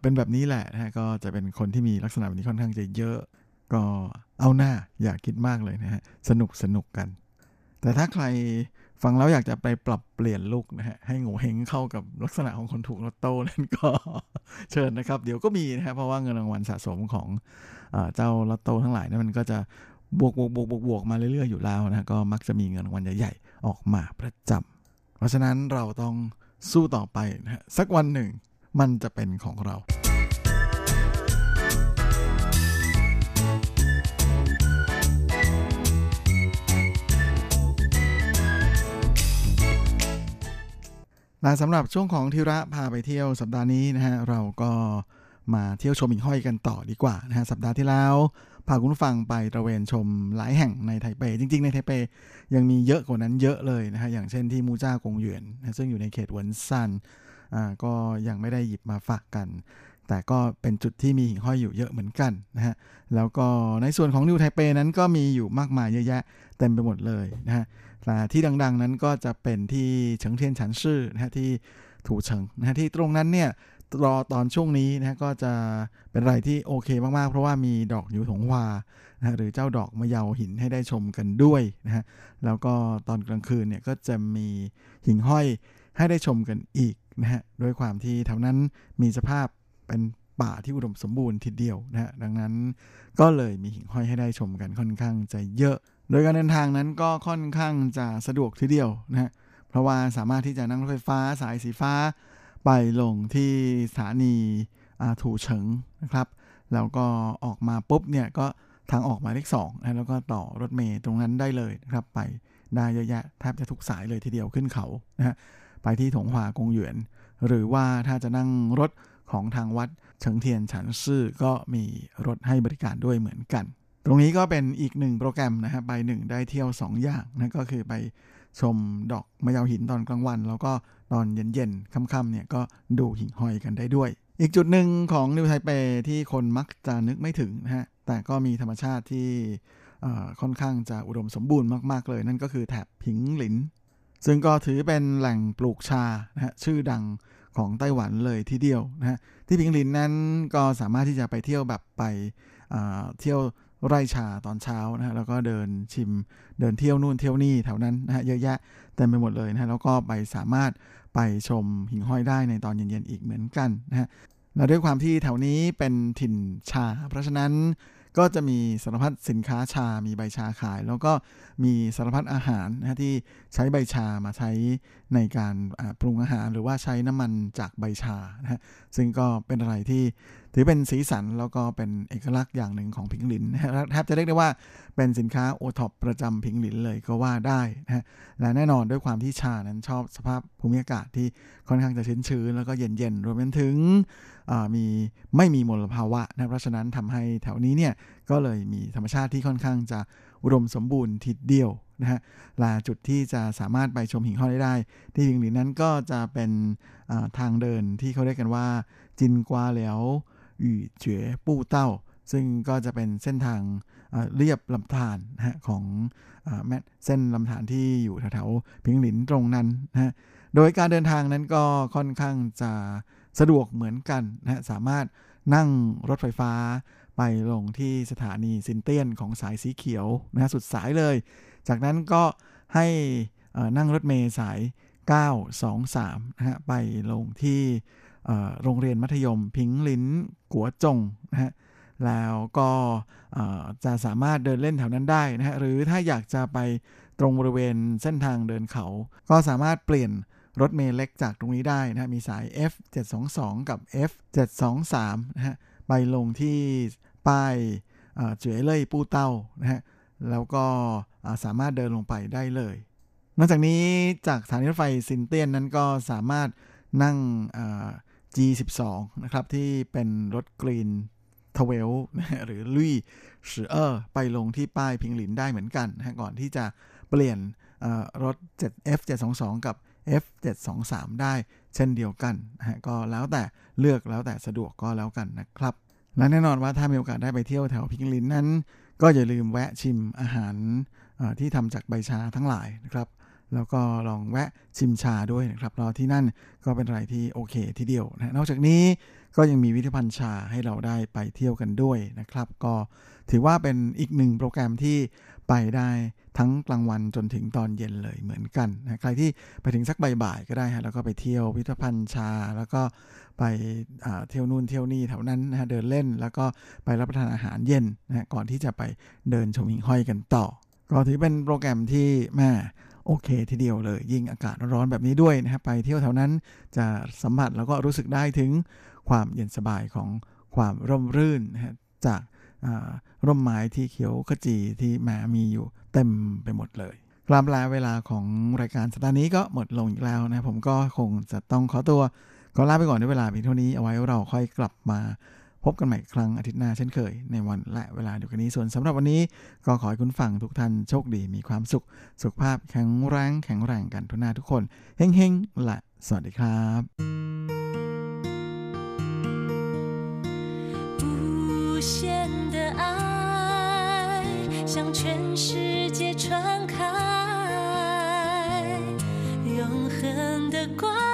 เป็นแบบนี้แหละนะฮะก็จะเป็นคนที่มีลักษณะแบบนี้ค่อนข้างจะเยอะ ก็เอาหน้าอย่าคิดมากเลยนะฮะสนุกสนุกกัน แต่ถ้าใคร ฟังแล้วอยากจะไปปรับเปลี่ยนลุกนะฮะ ให้โง่เฮงเข้ากับลักษณะของคนถูกลอตโต้นั่นก็เชิญนะครับ เดี๋ยวก็มีนะฮะเพราะว่าเงินรางวัลสะสมของเจ้าลอตโต้ทั้งหลายนั้นมันก็จะบวกบวกบวกบวกบวกมาเรื่อยๆอยู่แล้วนะก็มักจะมีเงินรางวัลใหญ่ๆออกมาประจำเพราะฉะนั้นเราต้องสู้ต่อไปนะฮะสักวันหนึ่งมันจะเป็นของเรา และสำหรับช่วงของทิระพาไปเที่ยวสัปดาห์นี้นะฮะเราก็มาเที่ยวชมหิ่งห้อยกันต่อดีกว่านะฮะสัปดาห์ที่แล้วพาคุณผู้ฟังไปตระเวนชมหลายแห่งในไทเป จริง ๆ ในไทเปยังมีเยอะกว่านั้นเยอะเลยนะฮะอย่างเช่นที่มูจ้ากงเหวียนนะซึ่งอยู่ในเขตหวนซันอ่าก็ยังไม่ได้หยิบมาฝากกัน แต่ก็เป็นจุดที่มีหิ่งห้อยอยู่เยอะเหมือนกันนะฮะแล้วก็ในส่วนของนิวไทเปนั้นก็มีอยู่มากมายเยอะแยะเต็มไปหมดเลยนะฮะ แต่ที่ดัง ๆ นั้นก็จะเป็นที่เฉิงเทียนฉันชื่อนะฮะที่ถูเฉิงนะฮะที่ตรงนั้นเนี่ยรอตอนช่วงนี้นะก็จะเป็นอะไรที่โอเคมาก ๆ เพราะว่ามีดอกอยู่ถงหวานะหรือเจ้าดอกมะเยาหินให้ได้ชมกันด้วยนะฮะแล้วก็ตอนกลางคืนเนี่ยก็จะมีหิ่งห้อยให้ได้ชมกันอีกนะฮะด้วยความที่แถวนั้นมีสภาพเป็นป่าที่อุดมสมบูรณ์ทีเดียวนะฮะดังนั้นก็เลยมีหิ่งห้อยให้ได้ชมกันค่อนข้างจะเยอะ โดยการเดินทางนั้นก็ค่อนข้างจะสะดวกทีเดียวนะฮะเพราะว่าสามารถที่จะนั่งรถไฟฟ้าสายสีฟ้า ไปลงที่สถานีถูเฉิงนะครับ แล้วก็ออกมาปุ๊บเนี่ยก็ทางออกหมายเลขสองนะแล้วก็ต่อรถเมย์ตรงนั้นได้เลยนะครับ ไปได้เยอะแยะแทบจะทุกสายเลยทีเดียวขึ้นเขานะฮะไปที่ถงหวากงหยวน หรือว่าถ้าจะนั่งรถของทางวัดเฉิงเทียนฉันซื่อก็มีรถให้บริการด้วยเหมือนกัน ตรงนี้ก็เป็นอีกหนึ่งโปรแกรมนะฮะไปหนึ่งได้เที่ยว 2 อย่างนะก็คือไปชมดอกมะยาวหินตอนกลางวัน แล้วก็ตอนเย็นๆค่ำๆเนี่ยก็ดูหิ่งห้อยกันได้ด้วย อีกจุดหนึ่งของนิวไทเปที่คนมักจะนึกไม่ถึงนะฮะแต่ก็มีธรรมชาติที่ค่อนข้างจะอุดมสมบูรณ์มากๆเลย นั่นก็คือแถบผิงหลิน ซึ่งก็ถือเป็นแหล่งปลูกชานะฮะชื่อดังของไต้หวันเลยทีเดียวนะฮะที่ผิงหลินนั้นก็สามารถที่จะไปเที่ยวแบบไปเที่ยว ไร่ชาตอนเช้านะฮะแล้วก็เดินชิมเดินเที่ยวนู่นเที่ยวนี่แถวนั้นนะฮะเยอะแยะเต็มไปหมดเลยนะฮะแล้วก็ไปสามารถไปชมหิ่งห้อยได้ในตอนเย็นๆอีกเหมือนกันนะฮะและด้วยความที่แถวนี้เป็นถิ่นชา เพราะฉะนั้นก็จะมีสารพัดสินค้าชา มีใบชาขาย แล้วก็มีสารพัดอาหารนะที่ใช้ใบชามาใช้ในการปรุงอาหาร หรือว่าใช้น้ำมันจากใบชานะฮะซึ่งก็เป็นอะไรที่ ถือเป็นสีสันแล้วก็เป็นเอกลักษณ์อย่างหนึ่งของพิงหลินนะแทบจะเรียกได้ว่าเป็นสินค้าโอท็อปประจำพิงหลินเลยก็ว่าได้นะฮะและแน่นอนด้วยความที่ชานั้นชอบสภาพภูมิอากาศที่ค่อนข้างจะชื้นชื้นแล้วก็เย็นๆรวมไปถึงมีไม่มีมลภาวะนะเพราะฉะนั้นทำให้แถวนี้เนี่ยก็เลยมีธรรมชาติที่ค่อนข้างจะอุดมสมบูรณ์ทีเดียวนะฮะลาจุดที่จะสามารถไปชมหิ่งห้อยได้ ที่หิ่งหลินนั้นก็จะเป็นทางเดินที่เขาเรียกกันว่าจินกวาเหลียว หยู่เจ๋ปู้เต้า ซึ่งก็จะเป็นเส้นทางเรียบลำธารนะฮะของแมเส้นลำธารที่อยู่แถวๆพิงหลินตรงนั้นนะฮะโดยการเดินทางนั้นก็ค่อนข้างจะสะดวกเหมือนกันนะฮะสามารถนั่งรถไฟฟ้าไปลงที่สถานีซินเตียนของสายสีเขียวนะสุดสายเลย จากนั้นก็ให้นั่งรถเมล์สาย 923นะฮะไปลงที่ โรงเรียนมัธยม พิงลินกัวจงนะฮะแล้วก็จะสามารถเดินเล่นแถวนั้นได้นะฮะหรือถ้าอยากจะไปตรงบริเวณเส้นทางเดินเขา ก็สามารถเปลี่ยนรถเมล์เล็กจากตรงนี้ได้นะมีสาย F722 กับ F723 นะฮะไปลงที่ป้ายเจ๋ยเล่ยปูเต้านะฮะแล้วก็สามารถเดินลงไปได้เลย นอกจากนี้จากสถานีรถไฟซินเตียนนั้นก็สามารถนั่ง G12 นะครับ ที่เป็นรถกรีนทเวลหรือลุยสือเออไปลงที่ป้ายพิงหลินได้เหมือนกันนะก่อนที่จะเปลี่ยนรถ F722 กับ F723 ได้เช่นเดียวกันนะฮะก็แล้วแต่เลือกแล้วแต่สะดวกก็แล้วกันนะครับ และแน่นอนว่าถ้ามีโอกาสได้ไปเที่ยวแถวพิงลินนั้น ก็อย่าลืมแวะชิมอาหารที่ทำจากใบชาทั้งหลายนะครับ แล้วก็ลองแวะชิมชาด้วยนะครับรอที่นั่นก็เป็นอะไรที่โอเคทีเดียวนะนอกจากนี้ก็ยังมีวิธีพันธ์ชาให้เราได้ไปเที่ยวกันด้วยนะครับ ก็ถือว่าเป็นอีกหนึ่งโปรแกรมที่ไปได้ทั้งกลางวันจนถึงตอนเย็นเลยเหมือนกันนะใครที่ไปถึงสักบ่ายๆก็ได้ฮะแล้วก็ไปเที่ยวพิพิธภัณฑ์ชา แล้วก็ไปเที่ยวนู่นเที่ยวนี่แถวนั้นนะฮะเดินเล่น แล้วก็ไปรับประทานอาหารเย็นนะก่อนที่จะไปเดินชมหิ่งห้อยกันต่อ ก็ถือเป็นโปรแกรมที่แม่ โอเคทีเดียวเลย ยิ่งอากาศร้อนแบบนี้ด้วยนะฮะไปเที่ยวแถวนั้นจะสัมผัสแล้วก็รู้สึกได้ถึงความเย็นสบายของความร่มรื่นนะฮะจากร่มไม้ที่เขียวขจีที่แหมมีอยู่เต็มไปหมดเลยกลับลาเวลาของรายการสัปดาห์นี้ก็หมดลงอีกแล้วนะผมก็คงจะต้องขอตัวขอลาไปก่อนด้วยเวลาเพียงเท่านี้เอาไว้เราค่อยกลับมา พบกันใหม่ครั้งอาทิตย์หน้าเช่นเคย ในวันและเวลาเดียวกันนี้ส่วนสำหรับวันนี้ ก็ขอให้คุณฟังทุกท่านโชคดีมีความสุข สุขภาพแข็งแรงแข็งแรงกันทุกหน้าทุกคนเฮงๆและสวัสดีครับ无限的爱向全世界传开永恒的光